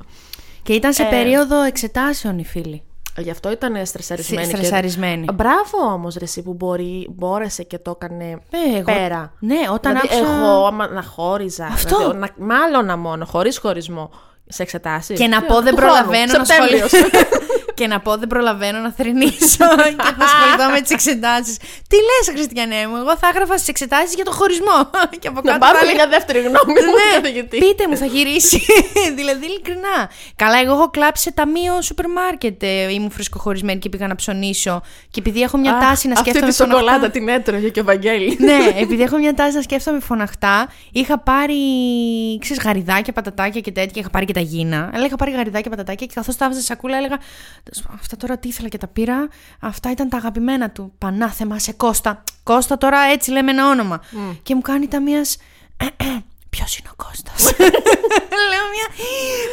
Και ήταν Ε. σε περίοδο εξετάσεων οι φίλοι. Γι' αυτό ήταν στρεσαρισμένη. και- Στρεσαρισμένοι. Μπράβο όμως, ρε, εσύ που μπορεί, μπόρεσε και το έκανε Ε, εγώ- πέρα. Ναι, όταν δηλαδή, άκουσα... εγώ άμα να χώριζα. Αυτό. Δηλαδή, να, μάλλον μόνο, χωρίς χωρισμό. Σε εξετάσεις. Και να πω δεν προλαβαίνω να Σεπτέμβριος. σχολιάσω. και να πω δεν προλαβαίνω να θρυνήσω και θα ασχοληθώ με τις εξετάσεις. Τι λες, Χριστιανέ μου, εγώ θα έγραφα στις εξετάσεις για το χωρισμό. και από Να κάτω πάρουμε θα έλεγα, μια δεύτερη γνώμη μου, Ναι, καθηγητή. πείτε μου, θα γυρίσει. δηλαδή, ειλικρινά. Καλά, εγώ έχω κλάψει σε ταμείο σούπερ μάρκετ. ε, Ήμουν φρεσκοχωρισμένη και πήγα να ψωνίσω. Και επειδή έχω μια Αχ, τάση να σκέφτομαι. Αυτή τη φωναχτά- σοκολάτα την έτρωγε και ο Βαγγέλης. ναι, επειδή έχω μια τάση να σκέφτομαι φωναχτά, είχα πάρει ξέρεις, γαριδάκια, πατατάκια και τέτοια. Είχα πάρει και τα γύνα. Αλλά είχα πάρει γαριδάκια, πατατάκια και καθώς τα έβαζα σε σακούλα έλεγα. Αυτά τώρα τι ήθελα και τα πήρα. Αυτά ήταν τα αγαπημένα του. Πανάθεμα σε Κώστα. Κώστα τώρα έτσι λέμε ένα όνομα. Και μου κάνει τα μίας. Ποιος είναι ο Κώστας; Λέω μια.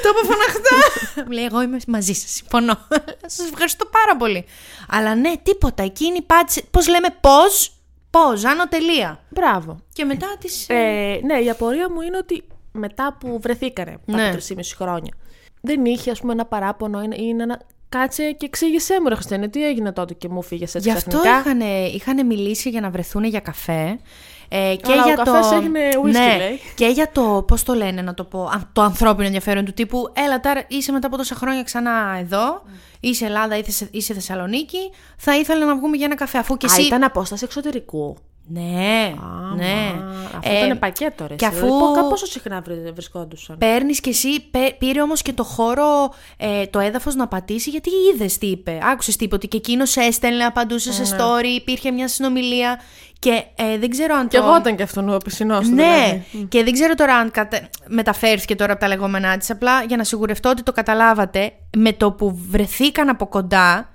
Το είπα φωναχτά. Μου λέει: Εγώ είμαι μαζί σας. Συμφωνώ. Σας ευχαριστώ πάρα πολύ. Αλλά ναι, τίποτα. Εκείνη πάτησε. Πώς λέμε, πώ. Πώ, άνω τελεία. Μπράβο. Και μετά της. Ε, ναι, η απορία μου είναι ότι μετά που βρεθήκανε τα Ναι. 3,5 χρόνια, δεν είχε ας πούμε ένα παράπονο ή ή ένα. Κάτσε και εξήγησέ μου, ρε Χριστιανέ, τι έγινε τότε και μου φύγες έτσι Γι' αυτό ξαφνικά. είχαν, είχαν μιλήσει για να βρεθούν για καφέ. Ε, και Αλλά ο για καφές το... έγινε whisky, ναι, λέει. Και για το, πώς το λένε να το πω, α, το ανθρώπινο ενδιαφέρον του τύπου «Έλα τώρα, είσαι μετά από τόσα χρόνια ξανά εδώ, είσαι Ελλάδα, είσαι, είσαι Θεσσαλονίκη, θα ήθελα να βγούμε για ένα καφέ, αφού και Α, εσύ...» ήταν απόσταση εξωτερικού. Ναι, Α, ναι. μα, Αυτό Ε, ήταν πακέτο, ρε. Και εσύ. αφού Δηλαδή, πόσο συχνά βρε- βρισκόντουσαν; παίρνεις κι εσύ, πε- πήρε όμως και το χώρο, ε, το έδαφος να πατήσει, γιατί είδες τι είπε. Άκουσες τι είπε, ότι και εκείνος έστελνε, απαντούσε Ναι. σε story, υπήρχε μια συνομιλία. Και ε, δεν ξέρω αν Και το. εγώ ήταν και αυτόν ο πισινός του. Ναι, και δεν ξέρω τώρα αν κατε... μεταφέρθηκε τώρα από τα λεγόμενά της. Απλά για να σιγουρευτώ ότι το καταλάβατε, με το που βρεθήκαν από κοντά,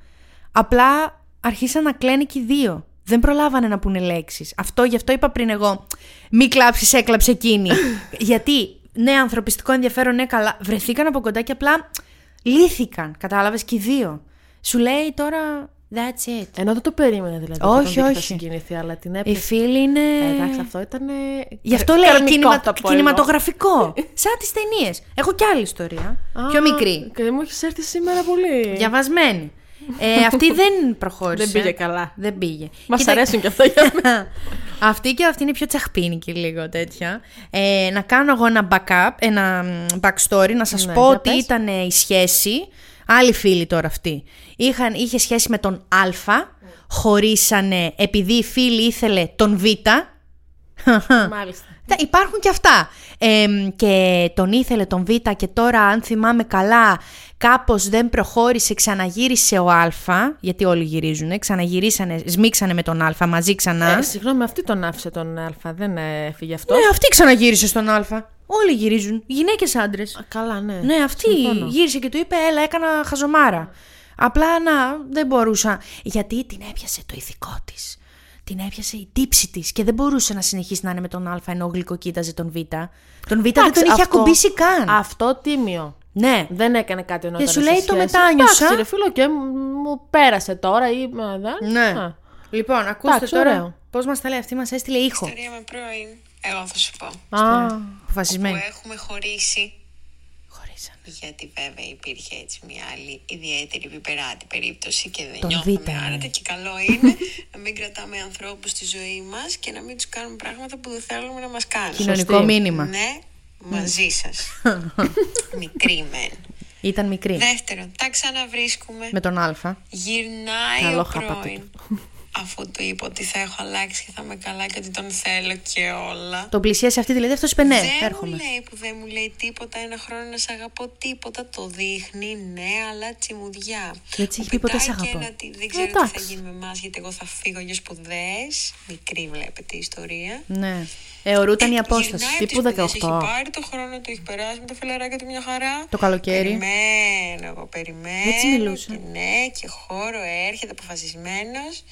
απλά αρχίσαν να κλαίνουν και οι δύο. Δεν προλάβανε να πούνε λέξεις. Αυτό γι' αυτό είπα πριν εγώ. Μη κλάψεις, έκλαψε εκείνη. Γιατί, ναι, ανθρωπιστικό ενδιαφέρον, ναι, καλά. Βρεθήκαν από κοντά και απλά λύθηκαν. Κατάλαβες και οι δύο. Σου λέει τώρα. That's it. Ενώ δεν το περίμενε δηλαδή. Όχι, όταν δει και Θα όχι. συγκινηθεί, αλλά την Οι έπιασε. φίλοι είναι. Ε, εντάξει, αυτό ήταν. Γι' αυτό λέει καρμικό, κινημα... θα πω εγώ. κινηματογραφικό. Σαν τις ταινίες. Έχω κι άλλη ιστορία. Α, πιο μικρή. Και μου έχεις έρθει σήμερα πολύ. Διαβασμένη. Ε, αυτή δεν προχώρησε. Δεν πήγε καλά. Δεν πήγε. Μας Κοίτα- αρέσουν και αυτά για μένα. αυτή και αυτή είναι πιο τσαχπίνικη λίγο τέτοια. Ε, να κάνω εγώ ένα backup, ένα μ, backstory, να σας Ναι, πω για ότι πες. ήταν η σχέση, άλλοι φίλοι τώρα αυτή, Είχαν, είχε σχέση με τον Α, χωρίσανε επειδή η φίλη ήθελε τον Β, Μάλιστα. Τα- Υπάρχουν και αυτά. Εμ, και τον ήθελε τον Β και τώρα αν θυμάμαι καλά κάπως δεν προχώρησε, ξαναγύρισε ο Α, γιατί όλοι γυρίζουν, ξαναγυρίσανε, σμίξανε με τον Α μαζί ξανά. Ε, συγγνώμη, αυτή τον άφησε τον Α, δεν έφυγε αυτός; ναι, αυτή ξαναγύρισε στον Α. Όλοι γυρίζουν. Γυναίκες άντρες. Καλά, ναι. Ναι, αυτή Συμφωνώ. γύρισε και του είπε: Έλα, έκανα χαζομάρα. Απλά να, δεν μπορούσα. Γιατί την έπιασε το ηθικό της. Την έπιασε η τύψη της και δεν μπορούσε να συνεχίσει να είναι με τον Α ενώ γλυκοκοίταζε τον Β. Τον Β δεν Εντάξει, τον είχε αυτό- ακουμπήσει καν. Αυτό τίμιο. Ναι. Δεν έκανε κάτι ενώ Και ήταν σου σε λέει, το σχέση. μετάνιωσα. Εντάξει, ρε φίλο, και μου πέρασε τώρα ή. μα, δεν. Ναι. Α. Λοιπόν, ακούστε Εντάξει, τώρα ωραίο. πώς μας τα λέει αυτή, μας έστειλε ήχο. Ιστορία με πρώην. Εγώ θα σου πω. Α, Που Αποφασισμένη. έχουμε χωρίσει. Χωρίσανε. Γιατί βέβαια υπήρχε έτσι μια άλλη ιδιαίτερη βιπεράτη περίπτωση και δεν Τον νιώθουμε Β, ναι. άρετα και καλό είναι να μην κρατάμε ανθρώπους στη ζωή μας και να μην τους κάνουμε πράγματα που δεν θέλουμε να μας κάνουν. Κοινωνικό Σωστή. μήνυμα. Ναι, μαζί σας. Μικρή μεν. Ήταν μικρή. Δεύτερον, τα ξαναβρίσκουμε. Με τον Α. Γυρνάει Καλό ο χάπατο. πρώην. Αφού του είπα ότι θα έχω αλλάξει και θα είμαι καλά και ότι τον θέλω και όλα. Τον πλησίασε αυτή δηλαδή, αυτός είπε ναι, δεν μου έρχομαι. λέει που δεν μου λέει τίποτα ένα χρόνο να σε αγαπώ τίποτα. Το δείχνει, ναι, αλλά τσιμουδιά. Γιατί Μου έχει πει ποτέ πετάει σ' και αγαπώ. ένα ότι δεν ξέρω τι θα εντάξει. γίνει με εμάς γιατί εγώ θα φύγω για σπουδές. Μικρή βλέπετε η ιστορία. Ναι. Αιωρούταν η Ε, απόσταση. γυρνάει τύπου από τις σπουδές, 18. Έχει πάρει το χρόνο του, έχει περάσει με τα φιλαράκια του μια χαρά. Το καλοκαίρι. Περιμένω, εγώ περιμένω. Έτσι μιλούσε. Και ναι, και χώρο έρχεται αποφασισμένος.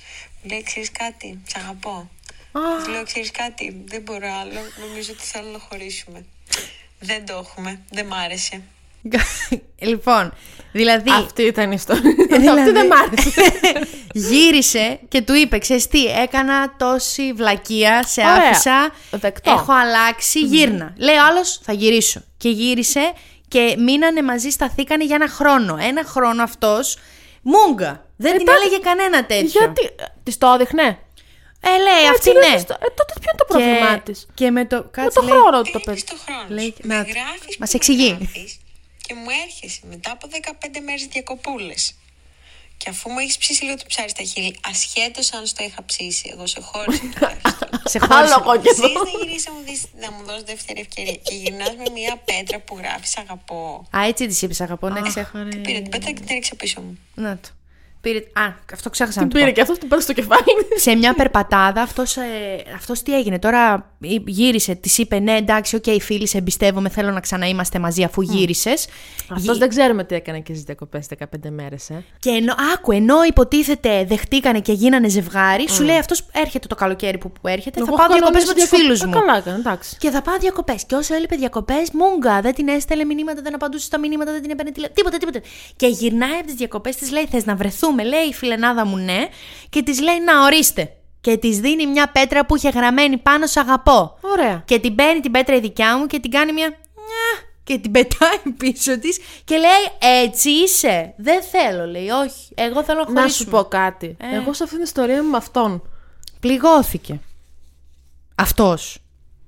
Μου λέει, ξέρεις κάτι, σ' αγαπώ. Του λέω, ξέρεις κάτι, δεν μπορώ άλλο. Νομίζω ότι θέλω να χωρίσουμε. Δεν το έχουμε. Δεν μ' άρεσε. λοιπόν, δηλαδή. Αυτή ήταν η ιστορία. δηλαδή, Αυτή δεν μ' άρεσε. γύρισε και του είπε: Ξέρεις τι, έκανα τόση βλακεία, σε Ωραία. άφησα. Δεκτό. Έχω αλλάξει, γύρνα. Λέει ο άλλος: Θα γυρίσω. Και γύρισε και μείνανε μαζί, σταθήκανε για ένα χρόνο. Ένα χρόνο αυτός. Μούγκα. Δεν την τότε- έλεγε κανένα τέτοιο. Γιατί. Της το έδειχνε; Ε, λέει, αυτή Έτσι, ναι. ρε, στο- Ε, τότε ποιο είναι το πρόβλημά της; και με το. Με Κάτσε, το λέει, χρόνο του το Έχεις παιδί. το χρόνο Λέει, σου. να Με το. γράφεις Μας που εξηγεί. με γράφεις Και μου έρχεσαι μετά από 15 μέρες διακοπούλες. Και αφού μου έχεις ψήσει λίγο το ψάρι στα χείλη, ασχέτως αν στο είχα ψήσει, εγώ σε χώρισα τουλάχιστον. Σε χώρισε. Άλλο κόκκινο. Ζεις να γυρίσεις να μου, δεις, να μου δώσεις δεύτερη ευκαιρία και γυρνάς με μια πέτρα που γράφεις αγαπώ. Α, έτσι της είπες, αγαπώ. Ναι, ξέχωρες. Και πήρα την πέτρα και την έριξα πίσω μου. Να το. Πήρε... Α, αυτό ξέχασα Την να το πω. πήρε και αυτό την πέρασε στο κεφάλι. σε μια πορπατάδα αυτός, ε, αυτός τι έγινε; Τώρα ε, γύρισε, της είπε ναι εντάξει οκ φίλη σε εμπιστεύομαι θέλω να ξαναείμαστε μαζί αφού γύρισες Αυτός δεν ξέρουμε τι έκανε και στις διακοπές 15 μέρες. Ε. και ενώ, άκου, ενώ υποτίθεται δεχτήκανε και γίνανε ζευγάρι, σου λέει αυτός έρχεται το καλοκαίρι που, που έρχεται, θα Εγώ πάω έχω διακοπές με τους κανονίσει φίλους διακοπές. μου. Καλά έκανε, εντάξει. Και θα πάω διακοπές. Και όσο έλειπε διακοπές, μούγκα. Δεν την έστελε μηνύματα, δεν απαντούσε στα μηνύματα, δεν την έπαιρνε τηλέφωνο. Τίποτα, τίποτα. Και γυρνάει από τις διακοπές, της λέει: Θες να βρεθούμε, λέει η φιλενάδα μου, ναι. Και της λέει: Να ορίστε. Και της δίνει μια πέτρα που είχε γραμμένη πάνω σε αγαπώ. Ωραία. Και την παίρνει την πέτρα η δικιά μου και την κάνει μια. «Νιά», Και την πετάει πίσω της και λέει: Έτσι είσαι. Δεν θέλω, λέει. Όχι. Εγώ θέλω να Να χωρίσουμε. σου πω κάτι. Ε. Εγώ σε αυτήν την ιστορία είμαι με αυτόν. Πληγώθηκε. Αυτός.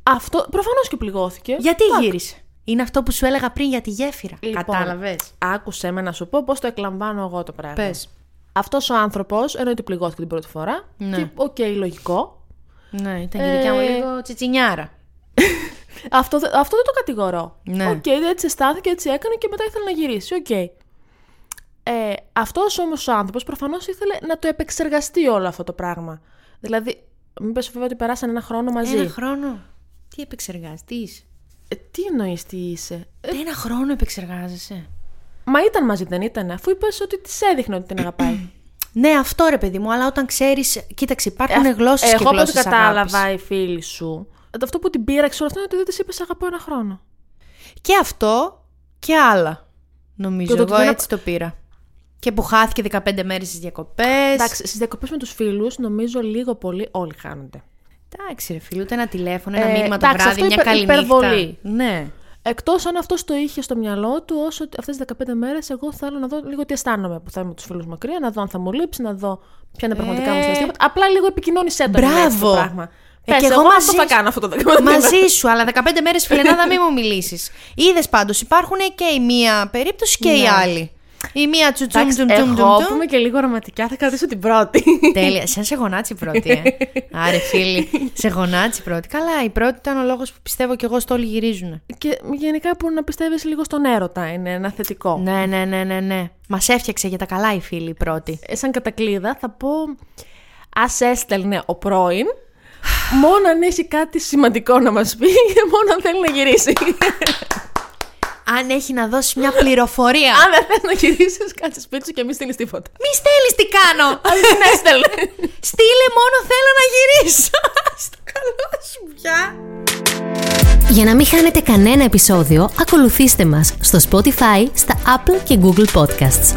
Αυτό προφανώς και πληγώθηκε. Γιατί Εντάξει. γύρισε. Είναι αυτό που σου έλεγα πριν για τη γέφυρα. Λοιπόν, Κατάλαβες. Άκουσέ με να σου πω πώς το εκλαμβάνω εγώ το πράγμα. Πες. Αυτός ο άνθρωπος, ενώ ότι πληγώθηκε την πρώτη φορά. Ναι. Και οκ, λογικό. Ναι, ήταν και η δικιά μου Ε, λίγο τσιτσινιάρα. Αυτό, δε- αυτό δεν το κατηγορώ. Ναι. Οκ, έτσι αισθάνθηκε, έτσι έκανε και μετά ήθελε να γυρίσει. Οκ. Ε, αυτός όμως ο άνθρωπος προφανώς ήθελε να το επεξεργαστεί όλο αυτό το πράγμα. Δηλαδή, μην πες βέβαια ότι περάσαν ένα χρόνο μαζί. Ένα χρόνο; Τι επεξεργάζεσαι, τι είσαι; Ε, τι εννοείς τι είσαι; Ε, Ένα χρόνο επεξεργάζεσαι. Μα ήταν μαζί, δεν ήταν, αφού είπες ότι της έδειχνε ότι την αγαπάει. Ναι, αυτό ρε παιδί μου, αλλά όταν ξέρεις. Κοίταξε, υπάρχουν Ε, γλώσσες και Εγώ από ό,τι γλώσσες. κατάλαβα η φίλη σου. Αυτό που την πείραξε όλο αυτό είναι ότι δεν της είπες αγαπώ ένα χρόνο. Και αυτό και άλλα. Νομίζω. Και το ότι Εγώ δεν έτσι το πήρα. Και που χάθηκε 15 μέρες στις διακοπές. Εντάξει, στις διακοπές με τους φίλους, νομίζω λίγο πολύ όλοι χάνονται. Εντάξει, ρε φίλου, ούτε ένα τηλέφωνο, ένα Ε, μήνυμα το εντάξει, βράδυ, αυτό μια υπε- καλή υπερβολή. νύχτα. Ναι. Εκτός αν αυτός το είχε στο μυαλό του, όσο αυτές τις 15 μέρες, εγώ θέλω να δω λίγο τι αισθάνομαι που θα είμαι με τους φίλους μακριά, να δω αν θα μου λείψει, να δω ποια είναι πραγματικά μου Ε. συναισθήματα. Απλά λίγο επικοινώνησέ το. Μπράβο. είναι έτσι το πράγμα. Ε, Πες, και εγώ εγώ μαζί αυτό θα σου. κάνω αυτό το 15 μέρες. Μαζί σου, αλλά 15 μέρες φιλενάδα μην μου μιλήσεις. Είδες πάντως, υπάρχουν και η μία περίπτωση και η άλλη. Η μία τσουτσούμ Ναι. Εντάξει, τσουμ τσουμ εγώ τσουμ που είμαι και λίγο ρομαντικά θα κρατήσω την πρώτη. Τέλεια. Σαν σε γονάτσι πρώτη, ε. Άρε φίλοι, σε γονάτσι πρώτη. Καλά, η πρώτη ήταν ο λόγος που πιστεύω κι εγώ στο όλοι γυρίζουν. και γενικά που να πιστεύεις λίγο στον έρωτα είναι ένα θετικό. Ναι, ναι, ναι, ναι, ναι. Μας έφτιαξε για τα καλά η φίλη η πρώτη. Ε, σαν κατακλείδα θα πω ας έστελνε ο πρώην μόνο αν έχει κάτι σημαντικό να μας πει και μόνο αν θέλει να γυρίσει. Αν έχει να δώσει μια πληροφορία. αν δεν θες να γυρίσεις κάτσε σπίτι σου και μην στείλεις τίποτα. Μη στέλνεις τι κάνω. Αν δεν έστελνε. Στείλε μόνο θέλω να γυρίσω. Στο καλό σου πια. Για να μην χάνετε κανένα επεισόδιο, ακολουθήστε μας στο Spotify, στα Apple και Google Podcasts.